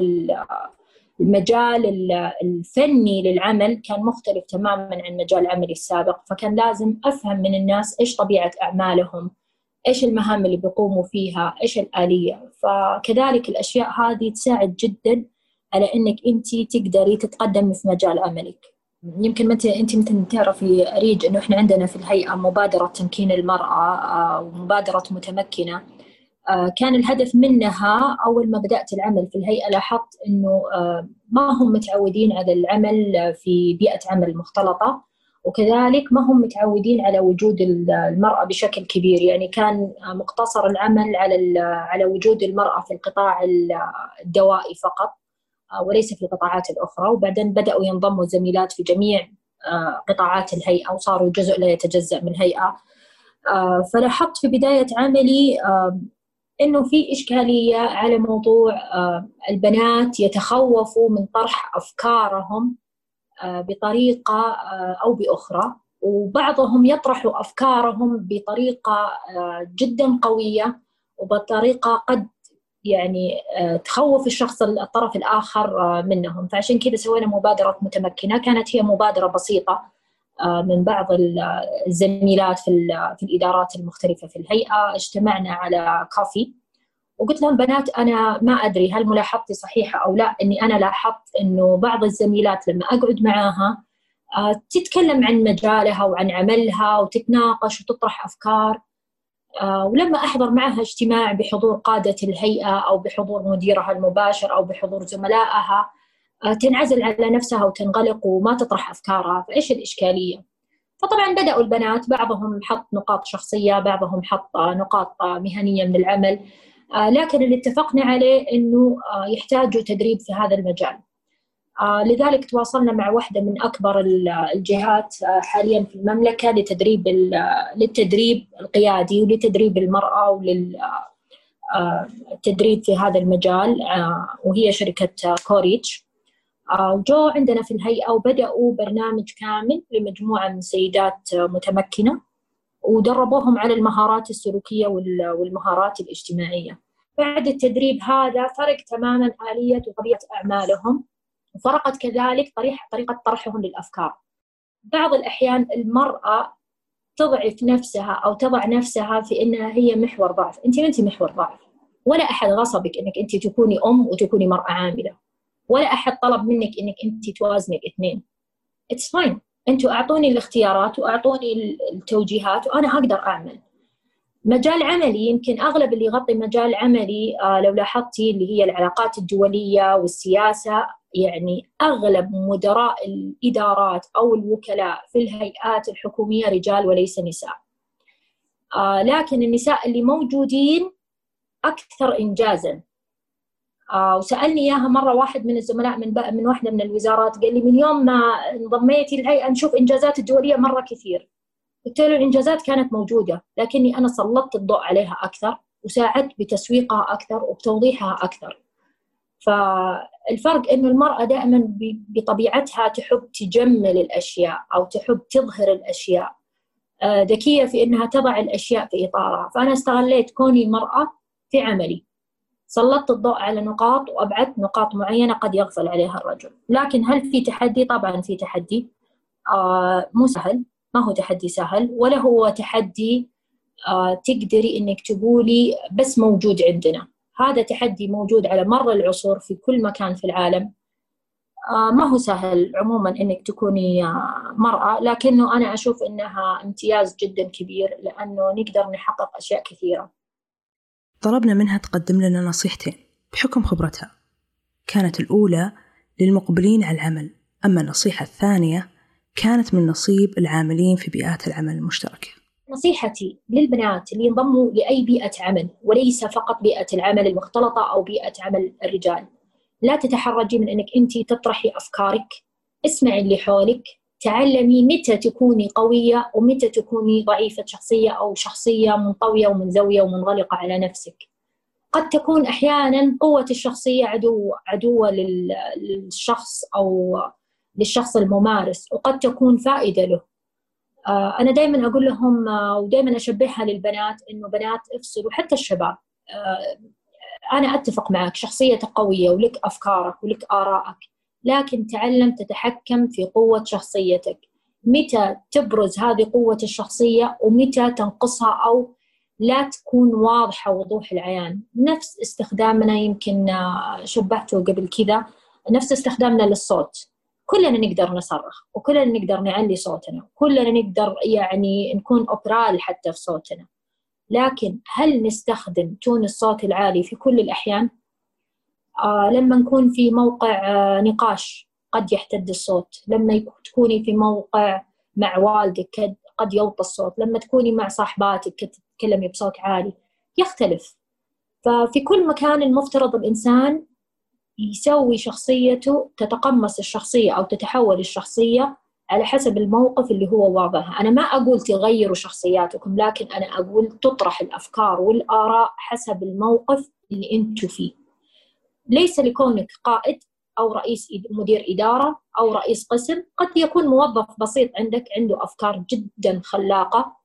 المجال الفني للعمل كان مختلف تماما عن مجال عملي السابق فكان لازم أفهم من الناس إيش طبيعة أعمالهم إيش المهام اللي بيقوموا فيها إيش الآلية. فكذلك الأشياء هذه تساعد جدا على إنك أنت تقدري تتقدمي في مجال عملك. يمكن انت أنت مثل تعرفي أريج إنه إحنا عندنا في الهيئة مبادرة تمكين المرأة آه، ومبادرة متمكنة. آه، كان الهدف منها أول ما بدأت العمل في الهيئة لاحظت أنه آه، ما هم متعودين على العمل في بيئة عمل مختلطة وكذلك ما هم متعودين على وجود المرأة بشكل كبير. يعني كان مقتصر العمل على على وجود المرأة في القطاع الدوائي فقط. وليس في القطاعات الأخرى وبعدين بدأوا ينضموا زميلات في جميع قطاعات الهيئة وصاروا جزء لا يتجزأ من الهيئة. فلاحظت في بداية عملي إنه في إشكالية على موضوع آه، البنات يتخوفوا من طرح أفكارهم آه، بطريقة آه، أو بأخرى. وبعضهم يطرحوا أفكارهم بطريقة جدا قوية وبطريقة قد يعني تخوف الشخص الطرف الآخر منهم. فعشان كذا سوينا مبادره متمكنة. كانت هي مبادرة بسيطة من بعض الزميلات في في الإدارات المختلفة في الهيئة. اجتمعنا على كافي. وقلت لهم بنات أنا ما أدري هل ملاحظتي صحيحة أو لا؟ إني أنا لاحظت إنه بعض الزميلات لما أقعد معاها آه، تتكلم عن مجالها وعن عملها وتتناقش وتطرح أفكار. آه، ولما أحضر معها اجتماع بحضور قادة الهيئة أو بحضور مديرها المباشر أو بحضور زملائها آه، تنعزل على نفسها وتنغلق وما تطرح أفكارها. فإيش الإشكالية؟ فطبعا بدأوا البنات بعضهم حط نقاط شخصية بعضهم حط نقاط مهنية من العمل. آه، لكن اللي اتفقنا عليه أنه آه، يحتاجوا تدريب في هذا المجال. آه، لذلك تواصلنا مع واحدة من أكبر الجهات حاليا في المملكة لتدريب للتدريب القيادي ولتدريب المرأة وللتدريب في هذا المجال وهي شركة كوريتش وجو عندنا في الهيئة وبدأوا برنامج كامل لمجموعة من سيدات متمكنة ودربوهم على المهارات السلوكية والمهارات الاجتماعية. بعد التدريب هذا فرق تماما آلية وطبيعة أعمالهم. وفرقت كذلك طريقة طرحهم للأفكار. بعض الأحيان المرأة تضعف نفسها أو تضع نفسها في أنها هي محور ضعف. أنت ما أنت محور ضعف. ولا أحد غصبك أنك أنت تكوني أم وتكوني مرأة عاملة. ولا أحد طلب منك أنك أنت توازني الاثنين it's fine أنتوا أعطوني الاختيارات وأعطوني التوجيهات وأنا أقدر أعمل. مجال عملي يمكن أغلب اللي يغطي مجال عملي آه لو لاحظتي اللي هي العلاقات الدولية والسياسة يعني أغلب مدراء الإدارات أو الوكلاء في الهيئات الحكومية رجال وليس نساء. آه لكن النساء اللي موجودين أكثر إنجازا. آه وسألني إياها مرة واحد من الزملاء من من واحدة من الوزارات قال لي من يوم ما انضميتي للهيئه نشوف إنجازات الدولية مرة كثير. قلت له الإنجازات كانت موجودة لكني أنا سلطت الضوء عليها أكثر وساعدت بتسويقها أكثر وبتوضيحها أكثر. فالفرق إنه المرأة دائما بطبيعتها تحب تجمل الأشياء أو تحب تظهر الأشياء آه، ذكية في إنها تضع الأشياء في إطارها. فأنا استغليت كوني مراه في عملي. سلطت الضوء على نقاط وأبعدت نقاط معينة قد يغفل عليها الرجل. لكن هل في تحدي؟ طبعا في تحدي. آه مو سهل. ما هو تحدي سهل ولا هو تحدي آه تقدري إنك تقولي بس موجود عندنا. هذا تحدي موجود على مر العصور في كل مكان في العالم. آه ما هو سهل عموما إنك تكوني آه مرأة لكنه أنا أشوف إنها امتياز جدا كبير لأنه نقدر نحقق أشياء كثيرة. طلبنا منها تقدم لنا نصيحتين بحكم خبرتها. كانت الأولى للمقبلين على العمل أما النصيحة الثانية كانت من نصيب العاملين في بيئات العمل المشتركة. نصيحتي للبنات اللي ينضموا لأي بيئة عمل وليس فقط بيئة العمل المختلطة أو بيئة عمل الرجال. لا تتحرجي من أنك أنت تطرحي أفكارك اسمعي اللي حولك تعلمي متى تكوني قوية ومتى تكوني ضعيفة شخصية أو شخصية منطوية ومنزوية ومنغلقة على نفسك. قد تكون أحيانا قوة الشخصية عدو عدوة للشخص أو للشخص الممارس وقد تكون فائدة له. آه، أنا دائما أقول لهم آه، ودائما أشبهها للبنات إنه بنات افصلوا حتى الشباب. آه، أنا أتفق معك شخصيتك قوية ولك أفكارك ولك آرائك لكن تعلم تتحكم في قوة شخصيتك. متى تبرز هذه قوة الشخصية ومتى تنقصها أو لا تكون واضحة وضوح العيان؟ نفس استخدامنا يمكن شبهته قبل كذا نفس استخدامنا للصوت. كلنا نقدر نصرخ وكلنا نقدر نعلي صوتنا كلنا نقدر يعني نكون أوبرال حتى في صوتنا لكن هل نستخدم تون الصوت العالي في كل الأحيان؟ آه لما نكون في موقع آه نقاش قد يحتد الصوت لما تكوني في موقع مع والدك قد يوطى الصوت لما تكوني مع صاحباتك تتكلمي بصوت عالي يختلف ففي كل مكان المفترض الإنسان يسوي شخصيته تتقمص الشخصية أو تتحول الشخصية على حسب الموقف اللي هو واضحه أنا ما أقول تغيروا شخصياتكم لكن أنا أقول تطرح الأفكار والآراء حسب الموقف اللي أنتوا فيه. ليس لكونك قائد أو رئيس مدير إدارة أو رئيس قسم قد يكون موظف بسيط عندك عنده أفكار جدا خلاقة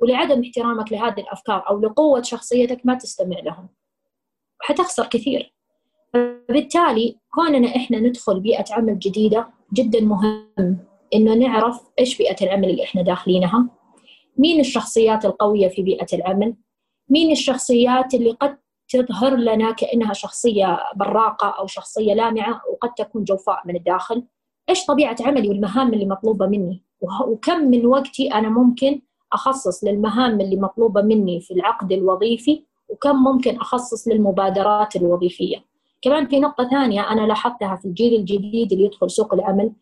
ولعدم احترامك لهذه الأفكار أو لقوة شخصيتك ما تستمع لهم. حتخسر كثير. بالتالي كوننا إحنا ندخل بيئة عمل جديدة جدا مهم. إنه نعرف إيش بيئة العمل اللي إحنا داخلينها. مين الشخصيات القوية في بيئة العمل؟ مين الشخصيات اللي قد تظهر لنا كأنها شخصية براقة أو شخصية لامعة وقد تكون جوفاء من الداخل؟ إيش طبيعة عملي والمهام اللي مطلوبة مني؟ وكم من وقتي أنا ممكن أخصص للمهام اللي مطلوبة مني في العقد الوظيفي؟ وكم ممكن أخصص للمبادرات الوظيفية؟ كمان في نقطة ثانية أنا لاحظتها في الجيل الجديد اللي يدخل سوق العمل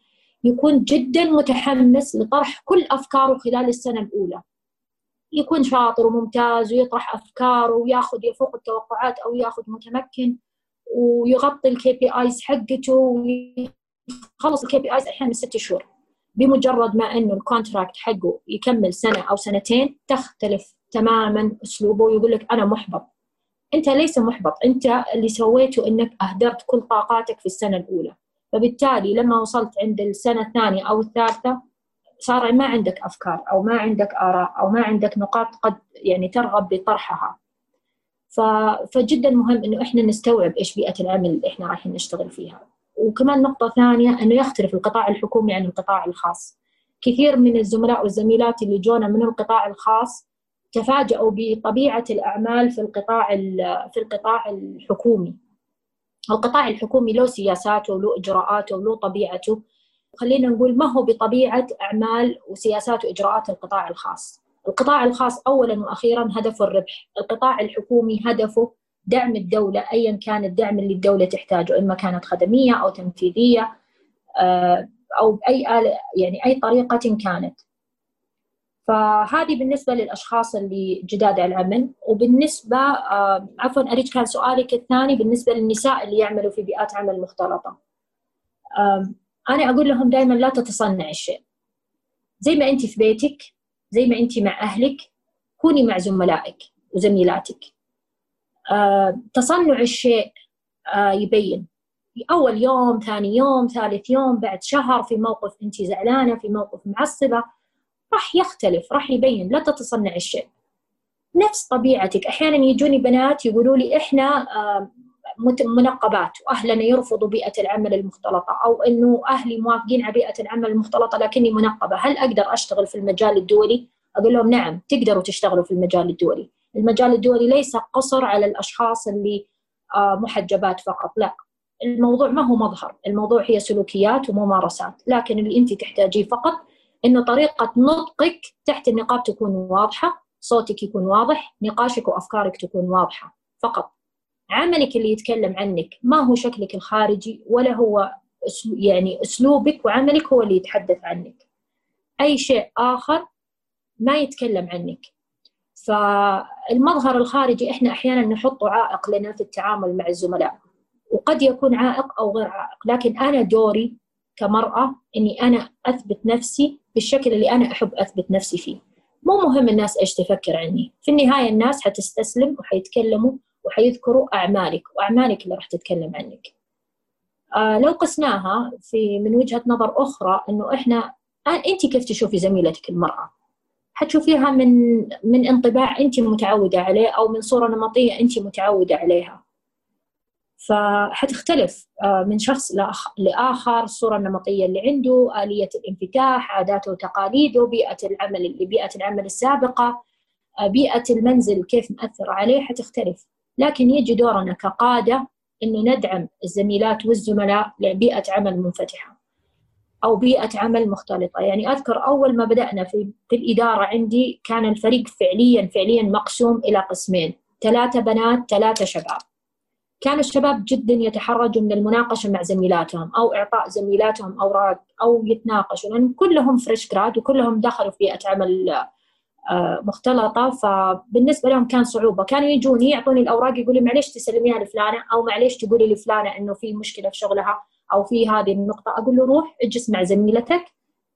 يكون جدا متحمس لطرح كل أفكاره خلال السنة الأولى. يكون شاطر وممتاز ويطرح أفكاره وياخذ يفوق التوقعات أو ياخذ متمكن ويغطي ال KPIs حقته ويخلص ال KPIs أحيانا ست شهور. بمجرد ما إنه ال contract حقه يكمل سنة أو سنتين تختلف تماما أسلوبه ويقول لك أنا محبط. أنت ليس محبط. أنت اللي سويته إنك أهدرت كل طاقاتك في السنة الأولى. فبالتالي لما وصلت عند السنة الثانية أو الثالثة صار ما عندك أفكار أو ما عندك آراء أو ما عندك نقاط قد يعني ترغب بطرحها. فجدا مهم إنه إحنا نستوعب إيش بيئة العمل اللي إحنا رايحين نشتغل فيها. وكمان نقطة ثانية إنه يختلف القطاع الحكومي عن القطاع الخاص. كثير من الزملاء والزميلات اللي جونا من القطاع الخاص تفاجأوا بطبيعة الأعمال في القطاع في القطاع الحكومي. القطاع الحكومي له سياساته وله إجراءاته وله طبيعته. خلينا نقول ما هو بطبيعة أعمال وسياسات وإجراءات القطاع الخاص. القطاع الخاص أولا وأخيرا هدفه الربح القطاع الحكومي هدفه دعم الدولة أيا كان الدعم اللي الدولة تحتاجه إما كانت خدمية أو تنفيذية آه، أو بأي يعني أي طريقة كانت فهذه بالنسبة للأشخاص اللي جداد على العمل وبالنسبة آه، عفوا أريد كان سؤالك الثاني بالنسبة للنساء اللي يعملوا في بيئات عمل مختلطة. أنا أقول لهم دائما لا تتصنع الشيء. زي ما أنت في بيتك زي ما أنت مع أهلك كوني مع زملائك وزميلاتك. آه، تصنع الشيء آه، يبين. أول يوم ثاني يوم ثالث يوم بعد شهر في موقف أنت زعلانة في موقف معصبة. راح يختلف راح يبين لا تتصنع الشيء. نفس طبيعتك. أحيانا يجوني بنات يقولوا لي إحنا آه، منقبات وأهلنا يرفضوا بيئة العمل المختلطة أو إنه أهلي موافقين على بيئة العمل المختلطة لكني منقبة، هل أقدر أشتغل في المجال الدولي؟ أقول لهم نعم تقدروا تشتغلوا في المجال الدولي، المجال الدولي ليس قصر على الأشخاص اللي آه، محجبات فقط، لا. الموضوع ما هو مظهر، الموضوع هي سلوكيات وممارسات، لكن اللي أنت تحتاجيه فقط إنه طريقة نطقك تحت النقاب تكون واضحة، صوتك يكون واضح، نقاشك وأفكارك تكون واضحة. فقط. عملك اللي يتكلم عنك ما هو شكلك الخارجي ولا هو يعني أسلوبك وعملك هو اللي يتحدث عنك. أي شيء آخر ما يتكلم عنك. فالمظهر الخارجي إحنا أحيانا نحطه عائق لنا في التعامل مع الزملاء. وقد يكون عائق أو غير عائق لكن أنا دوري كمرأة إني أنا أثبت نفسي بالشكل اللي أنا أحب أثبت نفسي فيه. مو مهم الناس إيش تفكر عني. في النهاية الناس حتستسلم وحيتكلموا وحيذكروا أعمالك وأعمالك اللي راح تتكلم عنك. آه لو قسناها في من وجهة نظر أخرى إنه إحنا آه أنت كيف تشوفي زميلتك المرأة؟ حتشوفيها من من انطباع أنت متعودة عليه أو من صورة نمطية أنت متعودة عليها. فحتختلف آه، من شخص لآخر الصورة النمطية اللي عنده آلية الانفتاح عاداته وتقاليده بيئة العمل بيئة العمل السابقة آه، بيئة المنزل كيف مأثر عليه حتختلف. لكن يجي دورنا كقادة إنه ندعم الزميلات والزملاء لبيئة عمل منفتحة أو بيئة عمل مختلطة. يعني أذكر أول ما بدأنا في, في الإدارة عندي كان الفريق فعليا فعليا مقسوم إلى قسمين ثلاثة بنات ثلاثة شباب. كان الشباب جدا يتحرجوا من المناقشة مع زميلاتهم أو إعطاء زميلاتهم أوراق أو يتناقشوا لأن كلهم فريش جراد وكلهم دخلوا في بيئة عمل آه، مختلطة. فبالنسبة لهم كان صعوبة. كانوا يجوني يعطوني الأوراق يقولوا معليش تسلميها لفلانة أو معليش تقولي لفلانة إنه في مشكلة في شغلها أو في هذه النقطة. أقول له روح اجلس مع زميلتك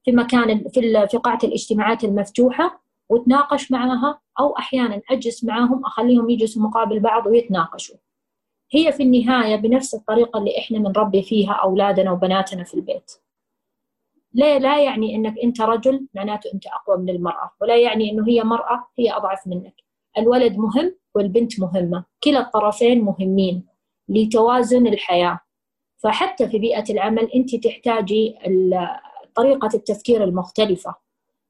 في مكان في في قاعة الاجتماعات المفتوحة وتناقش معها أو أحيانا أجلس معاهم أخليهم يجلسوا مقابل بعض ويتناقشوا. هي في النهاية بنفس الطريقة اللي إحنا بنربي فيها أولادنا وبناتنا في البيت. ليه لا يعني إنك أنت رجل معناته أنت أقوى من المرأة ولا يعني إنه هي مرأة هي أضعف منك. الولد مهم والبنت مهمة. كلا الطرفين مهمين لتوازن الحياة. فحتى في بيئة العمل أنت تحتاجي طريقة التفكير المختلفة.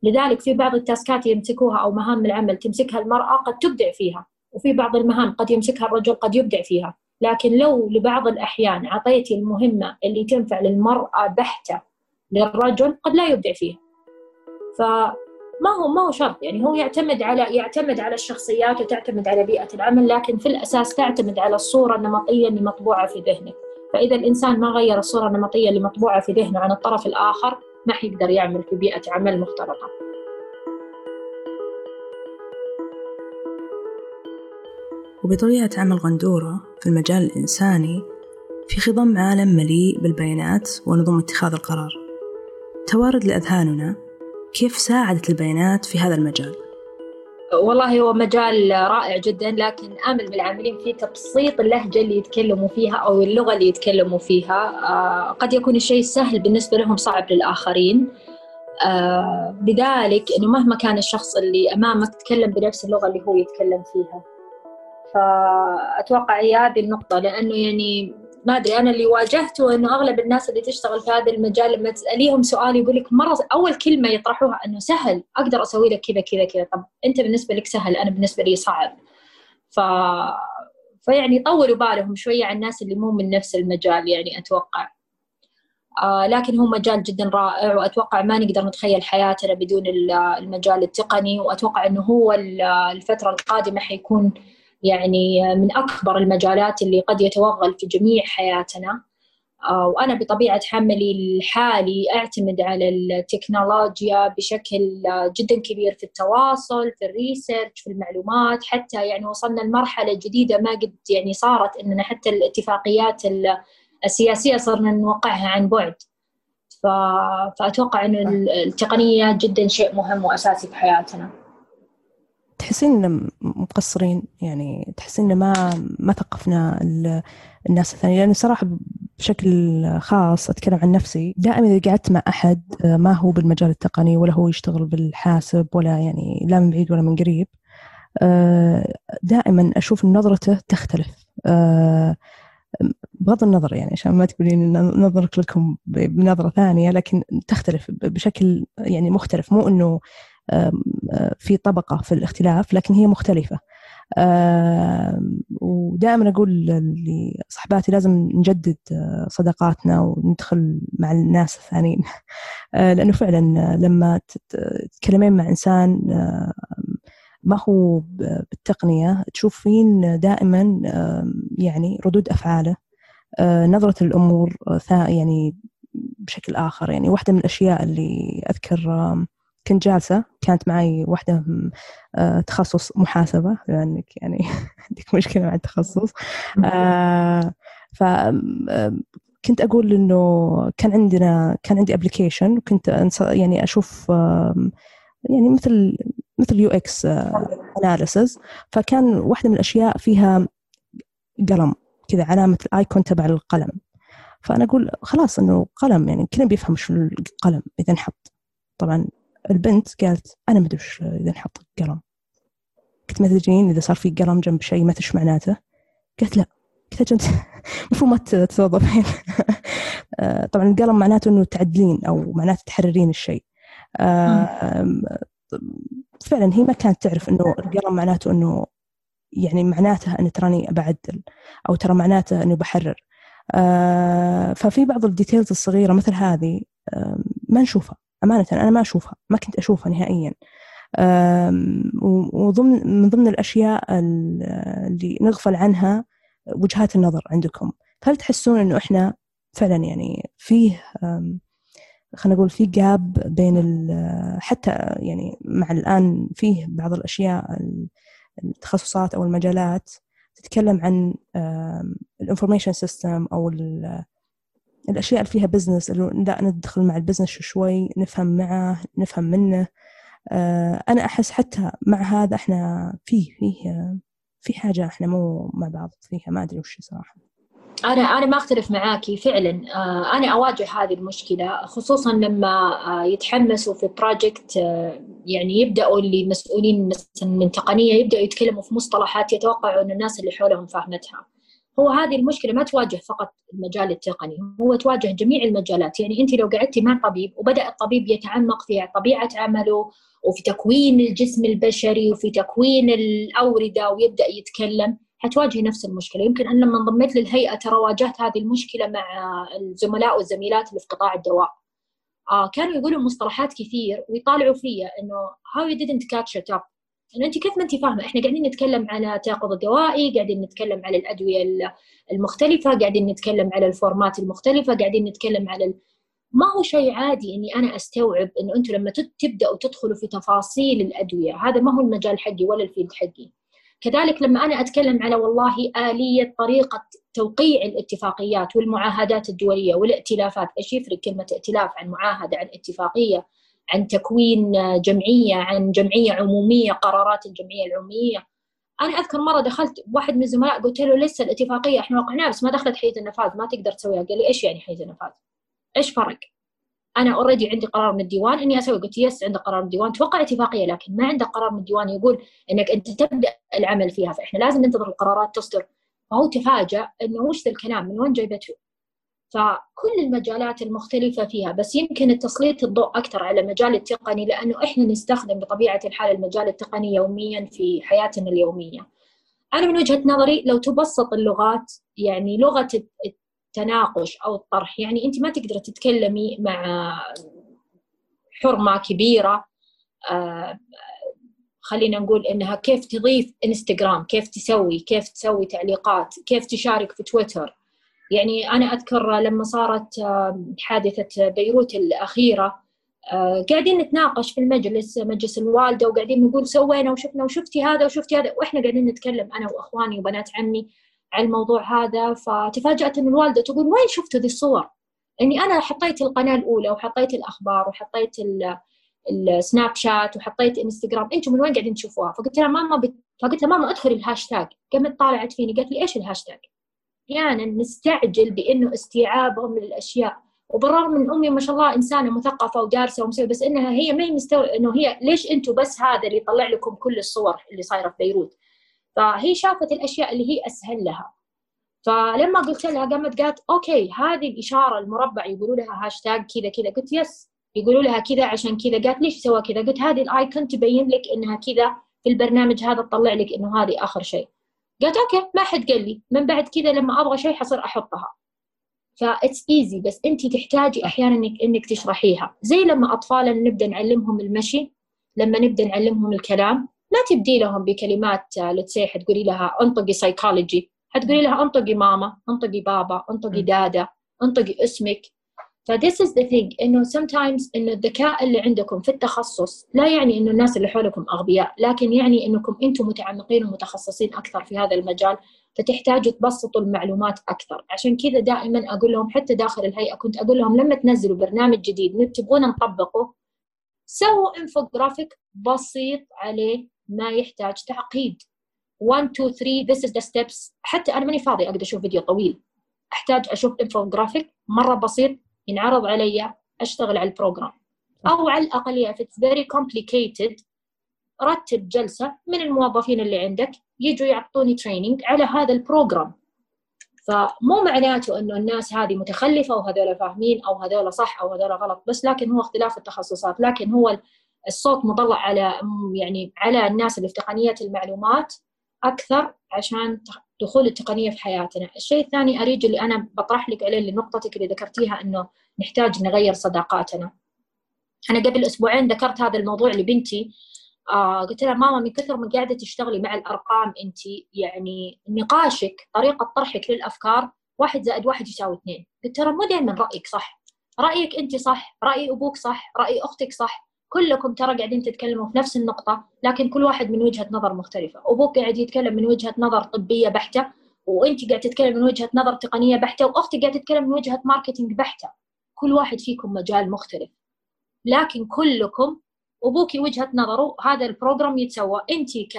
لذلك في بعض التاسكات يمسكوها أو مهام العمل تمسكها المرأة قد تبدع فيها وفي بعض المهام قد يمسكها الرجل قد يبدع فيها. لكن لو لبعض الأحيان اعطيتي المهمة اللي تنفع للمرأة بحتة للرجل قد لا يبدع فيه فما هو ما هو شرط. يعني هو يعتمد على يعتمد على الشخصيات وتعتمد على بيئة العمل لكن في الأساس تعتمد على الصورة النمطية اللي مطبوعة في ذهنك. فإذا الإنسان ما غير الصورة النمطية اللي مطبوعة في ذهنه عن الطرف الآخر ما حيقدر يعمل في بيئة عمل مختلطة. وبطبيعة عمل غندورة في المجال الإنساني في خضم عالم مليء بالبيانات ونظم اتخاذ القرار. توارد لأذهاننا كيف ساعدت البيانات في هذا المجال؟ والله هو مجال رائع جدا لكن آمل بالعاملين في تبسيط اللهجة اللي يتكلموا فيها أو اللغة اللي يتكلموا فيها. آه قد يكون الشيء سهل بالنسبة لهم صعب للآخرين. آه بذلك أنه مهما كان الشخص اللي أمامك تكلم بنفس اللغة اللي هو يتكلم فيها. فأتوقع هي هذه النقطة لأنه يعني ما أدري أنا اللي واجهته إنه أغلب الناس اللي تشتغل في هذا المجال لما تسأليهم سؤال يقول لك مرة أول كلمة يطرحوها إنه سهل أقدر أسوي لك كذا كذا كذا. طب أنت بالنسبة لك سهل أنا بالنسبة لي صعب. ف فيعني طولوا بالهم شوية على الناس اللي مو من نفس المجال يعني أتوقع. آه لكن هو مجال جدا رائع وأتوقع ما نقدر نتخيل حياتنا بدون المجال التقني. وأتوقع إنه هو الفترة القادمة حيكون يعني من أكبر المجالات اللي قد يتوغل في جميع حياتنا. آه، وأنا بطبيعة عملي الحالي أعتمد على التكنولوجيا بشكل جدا كبير في التواصل في الريسيرش في المعلومات حتى يعني وصلنا لمرحلة جديدة ما قد يعني صارت إننا حتى الاتفاقيات السياسية صرنا نوقعها عن بعد. فأتوقع أن التقنية جدا شيء مهم وأساسي في حياتنا. تحسين ان مقصرين يعني تحسين ان ما ما ثقفنا الناس الثانيين. لأن صراحة بشكل خاص أتكلم عن نفسي دائما إذا قعدت مع آه، ما هو بالمجال التقني ولا هو يشتغل بالحاسب ولا يعني لا من بعيد ولا من قريب آه، دائما أشوف نظرته تختلف. آه، بغض النظر يعني عشان ما تقولين إن نظرك لكم بنظرة ثانية لكن تختلف بشكل يعني مختلف. مو إنه في طبقة في الاختلاف لكن هي مختلفة. ودائما أقول لصحباتي لازم نجدد آه، صداقاتنا وندخل مع الناس الثانيين. آه، لأنه فعلا لما تتكلمين مع إنسان ما هو بالتقنية تشوفين دائما يعني ردود أفعاله. آه، نظرة الأمور يعني بشكل آخر. يعني واحدة من الأشياء اللي أذكر كنت جالسة كانت معي واحدة آه، تخصص محاسبة لأنك يعني عندك مشكلة مع التخصص. آه، ف كنت أقول إنه كان عندنا كان عندي application وكنت يعني أشوف يعني مثل مثل UX اناليسز فكان واحدة من الأشياء فيها قلم كذا علامة الآيكون تبع القلم. فأنا أقول خلاص إنه قلم يعني كلنا بيفهم شو القلم إذا انحط. طبعا البنت قالت أنا ما أدري وش إذا نحط قلم. قلت ما تدرين إذا صار في قلم جنب شيء ما تدري معناته. قالت لا. قلت أنت المفروض ما تتوظفين آه، طبعا القلم معناته إنه تعدلين أو معناته تحررين الشيء. فعلا هي ما كانت تعرف إنه القلم معناته إنه يعني معناته أن تراني بعدل أو ترى معناته إنه بحرر. آه، ففي بعض الديتيلز الصغيرة مثل هذه ما نشوفها. أمانة أنا ما أشوفها ما كنت أشوفها نهائيا. وضمن من ضمن الأشياء اللي نغفل عنها وجهات النظر عندكم. هل تحسون إنه إحنا فعلا يعني فيه خلينا نقول في gap بين حتى يعني مع الآن فيه بعض الأشياء التخصصات أو المجالات تتكلم عن ال information system أو الأشياء اللي فيها business اللي لا ندخل مع ال business شوي نفهم معه نفهم منه. آه، أنا أحس حتى مع هذا إحنا فيه فيه في حاجة إحنا مو مع بعض فيها ما أدري وش صراحة. أنا أنا ما أختلف معاكي فعلا. آه، أنا أواجه هذه المشكلة خصوصا لما آه، يتحمسوا في بروجكت يعني يبدأوا اللي مسؤولين من تقنية يبدأوا يتكلموا في مصطلحات يتوقعوا أن الناس اللي حولهم فاهمتها. هو هذه المشكلة ما تواجه فقط المجال التقني هو تواجه جميع المجالات. يعني أنت لو قعدتي مع طبيب وبدأ الطبيب يتعمق في طبيعة عمله وفي تكوين الجسم البشري وفي تكوين الأوردة ويبدأ يتكلم حتواجهي نفس المشكلة. يمكن أنا لما انضميت للهيئة ترى واجهت هذه المشكلة مع الزملاء والزميلات اللي في قطاع الدواء. آه كانوا يقولوا مصطلحات كثير ويطالعوا فيا إنه how you didn't catch it up انه أنت كيف ما أنت فاهمة إحنا قاعدين نتكلم على التيقظ الدوائي قاعدين نتكلم على الأدوية المختلفة قاعدين نتكلم على ال formats المختلفة قاعدين نتكلم على ال... ما هو شيء عادي إني أنا أستوعب انه أنتم لما تبدأوا تدخلوا في تفاصيل الأدوية هذا ما هو المجال حقي ولا ال field حقي. كذلك لما أنا أتكلم على والله آلية طريقة توقيع الاتفاقيات والمعاهدات الدولية والائتلافات إيش يفرق كلمة ائتلاف عن معاهدة عن اتفاقية. عن تكوين جمعية عن جمعية عمومية قرارات الجمعية العمومية. أنا أذكر مرة دخلت واحد من الزملاء قلت له لسه الاتفاقية إحنا وقعناها بس ما دخلت حيز النفاذ ما تقدر تسويها. قال لي إيش يعني حيز النفاذ؟ إيش فرق؟ أنا already عندي قرار من الديوان إني أسوي. قلت yes عندك قرار من الديوان. توقع اتفاقية لكن ما عندك قرار من الديوان يقول إنك أنت تبدأ العمل فيها. فإحنا لازم ننتظر القرارات تصدر. فهو تفاجأ إنه وش ذا الكلام؟ من وين جايبته؟ فكل المجالات المختلفة فيها بس يمكن التسليط الضوء أكثر على المجال التقني لأنه إحنا نستخدم بطبيعة الحال المجال التقني يوميا في حياتنا اليومية. أنا من وجهة نظري لو تبسط اللغات يعني لغة التناقش أو الطرح يعني أنت ما تقدر تتكلمي مع حرمة كبيرة آه، خلينا نقول إنها كيف تضيف إنستغرام كيف تسوي كيف تسوي تعليقات كيف تشارك في تويتر. يعني أنا أذكر لما صارت حادثة بيروت الأخيرة آه، قاعدين نتناقش في المجلس مجلس الوالدة وقاعدين نقول سوينا وشفنا وشفتي هذا وشفتي هذا وإحنا قاعدين نتكلم أنا وأخواني وبنات عمي على الموضوع هذا فتفاجأت إن الوالدة تقول وين شفتوا ذي الصور؟ إني أنا حطيت القناة الأولى وحطيت الأخبار وحطيت السناب شات وحطيت انستغرام أنتم من وين قاعدين تشوفوها؟ فقلت لها ماما بت... فقلت لها ماما ادخلي الهاشتاج قامت طالعت فيني قالت لي إيش الهاشتاج؟ أحيانا نستعجل بأنه استيعابهم للأشياء. وبالرغم من أمي ما شاء الله إنسانة مثقفة ودارسه ومسوية بس إنها هي ما هي مستوعبه إنه هي ليش أنتم بس هذا اللي يطلع لكم كل الصور اللي صايرة في بيروت؟ فهي شافت الأشياء اللي هي أسهل لها. فلما قلت لها قامت قالت okay هذه الإشارة المربع يقولوا لها هاشتاج كذا كذا. قلت yes يقولوا لها كذا عشان كذا. قالت ليش سوى كذا؟ قلت هذه ال icon تبين لك إنها كذا في البرنامج هذا تطلع لك إنه هذه آخر شيء. قالت okay ما حد قال لي. من بعد كذا لما أبغى شيء حصير أحطها. ف it's easy بس أنت تحتاجي أحيانا انك إنك تشرحيها. زي لما اطفالنا نبدأ نعلمهم المشي لما نبدأ نعلمهم الكلام ما تبدي لهم بكلمات let's say حتقولي لها أنطقي سايكولوجي حتقولي لها أنطقي ماما أنطقي بابا أنطقي دادا أنطقي اسمك. ف this is the thing إنه sometimes إنه الذكاء اللي عندكم في التخصص لا يعني إنه الناس اللي حولكم أغبياء لكن يعني إنكم أنتم متعمقين ومتخصصين أكثر في هذا المجال فتحتاجوا تبسطوا المعلومات أكثر. عشان كذا دائما أقول لهم حتى داخل الهيئة كنت أقول لهم لما تنزلوا برنامج جديد تبغون نطبقه سووا انفوجرافيك بسيط عليه ما يحتاج تعقيد. 1 2 3 this is the steps. حتى أنا ماني فاضي أقدر أشوف فيديو طويل. أحتاج أشوف انفوجرافيك مرة بسيط. ينعرض علي أشتغل على ال program. أو على الأقل if it's very complicated رتب جلسة من الموظفين اللي عندك يجوا يعطوني training على هذا ال program. فمو معناته إنه الناس هذه متخلفة وهذول فاهمين أو هذول صح أو هذول غلط بس لكن هو اختلاف التخصصات لكن هو الصوت مطلع على يعني على الناس اللي في تقنيه المعلومات. أكثر عشان دخول التقنية في حياتنا، الشيء الثاني أريد اللي أنا بطرح لك عليه لنقطتك اللي ذكرتيها إنه نحتاج نغير صداقاتنا. أنا قبل أسبوعين ذكرت هذا الموضوع لبنتي. آه قلت لها ماما من كثر ما قاعدة تشتغلي مع الأرقام أنت يعني نقاشك طريقة طرحك للأفكار واحد زائد واحد يساوي اثنين. قلت ترى مو دائما رأيك صح. رأيك أنت صح رأي أبوك صح رأي أختك صح. كلكم ترى قاعدين تتكلموا في نفس النقطة لكن كل واحد من وجهة نظر مختلفة. أبوك قاعد يتكلم من وجهة نظر طبية بحتة وأنت قاعد تتكلم من وجهة نظر تقنية بحتة وأختي قاعد تتكلم من وجهة marketing بحتة. كل واحد فيكم مجال مختلف. لكن كلكم ابوكي وجهة نظره هذا ال program يتسوى. أنت ك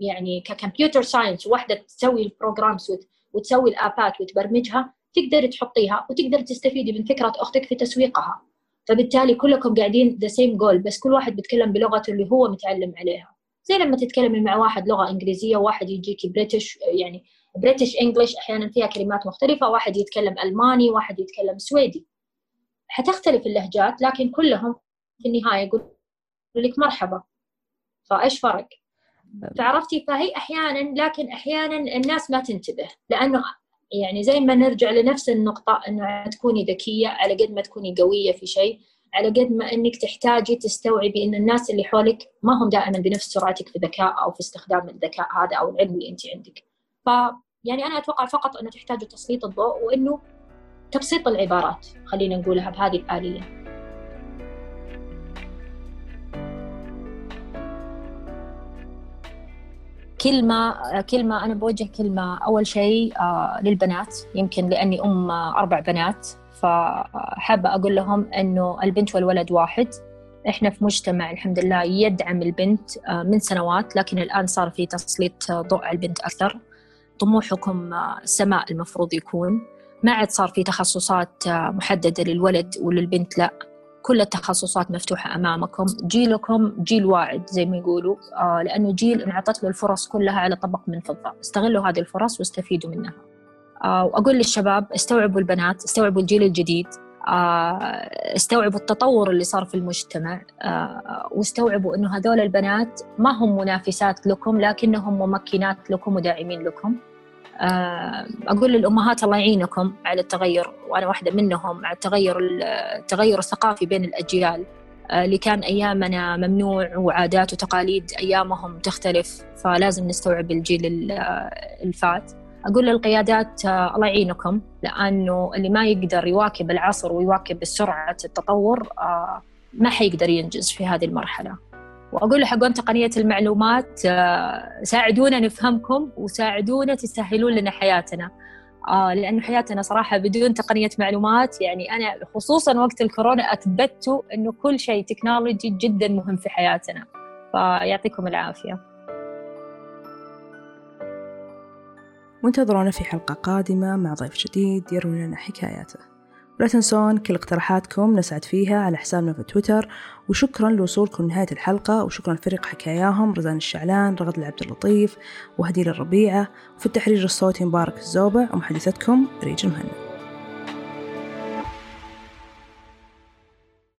يعني ك computer science واحدة تسوي ال programs وتسوي ال appات وتبرمجها تقدر تحطيها وتقدر تستفيدي من فكرة أختك في تسويقها. فبالتالي كلكم قاعدين the same goal بس كل واحد بيتكلم بلغته اللي هو متعلم عليها. زي لما تتكلمي مع واحد لغة إنجليزية وواحد يجيكي British يعني British English أحيانا فيها كلمات مختلفة واحد يتكلم ألماني واحد يتكلم سويدي. حتختلف اللهجات لكن كلهم في النهاية يقول لك مرحبا. فإيش فرق؟ فعرفتي فهي أحيانا لكن أحيانا الناس ما تنتبه لأنه يعني زي ما نرجع لنفس النقطة إنه تكوني ذكية على قد ما تكوني قوية في شيء على قد ما إنك تحتاجي تستوعبي إن الناس اللي حولك ما هم دائما بنفس سرعتك في ذكاء أو في استخدام الذكاء هذا أو العلم اللي أنت عندك. ف يعني أنا أتوقع فقط إنه تحتاج تسليط الضوء وإنه تبسيط العبارات خلينا نقولها بهذه الآلية. كلمة كلمة أنا بوجه كلمة أول شيء آه، للبنات. يمكن لأني أم أربع بنات فحابة أقول لهم إنه البنت والولد واحد. إحنا في مجتمع الحمد لله يدعم البنت آه، من سنوات لكن الآن صار في تسليط ضوء على البنت أكثر. طموحكم آه، السماء المفروض يكون. ما عاد صار في تخصصات محددة للولد وللبنت لا. كل التخصصات مفتوحة أمامكم. جيلكم جيل واعد زي ما يقولوا آه لأنه جيل انعطت له الفرص كلها على طبق من فضة. استغلوا هذه الفرص واستفيدوا منها. آه وأقول للشباب استوعبوا البنات استوعبوا الجيل الجديد آه استوعبوا التطور اللي صار في المجتمع آه واستوعبوا أنه هذول البنات ما هم منافسات لكم لكنهم ممكنات لكم وداعمين لكم. آه، أقول للأمهات الله يعينكم على التغير وأنا واحدة منهم على التغير التغير الثقافي بين الأجيال. آه، اللي كان أيامنا ممنوع وعادات وتقاليد أيامهم تختلف فلازم نستوعب الجيل الفات. أقول للقيادات آه، الله يعينكم لأنه اللي ما يقدر يواكب العصر ويواكب سرعة التطور ما حيقدر ينجز في هذه المرحلة. وأقول لحقون تقنية المعلومات آه، ساعدونا نفهمكم وساعدونا تسهلون لنا حياتنا. آه لأنه حياتنا صراحة بدون تقنية معلومات يعني أنا خصوصا وقت الكورونا أثبتوا أنه كل شيء تكنولوجي جدا مهم في حياتنا. فيعطيكم العافية. وانتظرونا في حلقة قادمة مع ضيف جديد يروي لنا حكاياته. ولا تنسون كل اقتراحاتكم نسعد فيها على حسابنا في تويتر. وشكرا لوصولكم لنهاية الحلقة وشكرا لفريق حكاياهم رزان الشعلان رغد العبد اللطيف وهديل الربيعة وفي التحرير الصوتي مبارك الزوبع ومحدثتكم ريج المهند.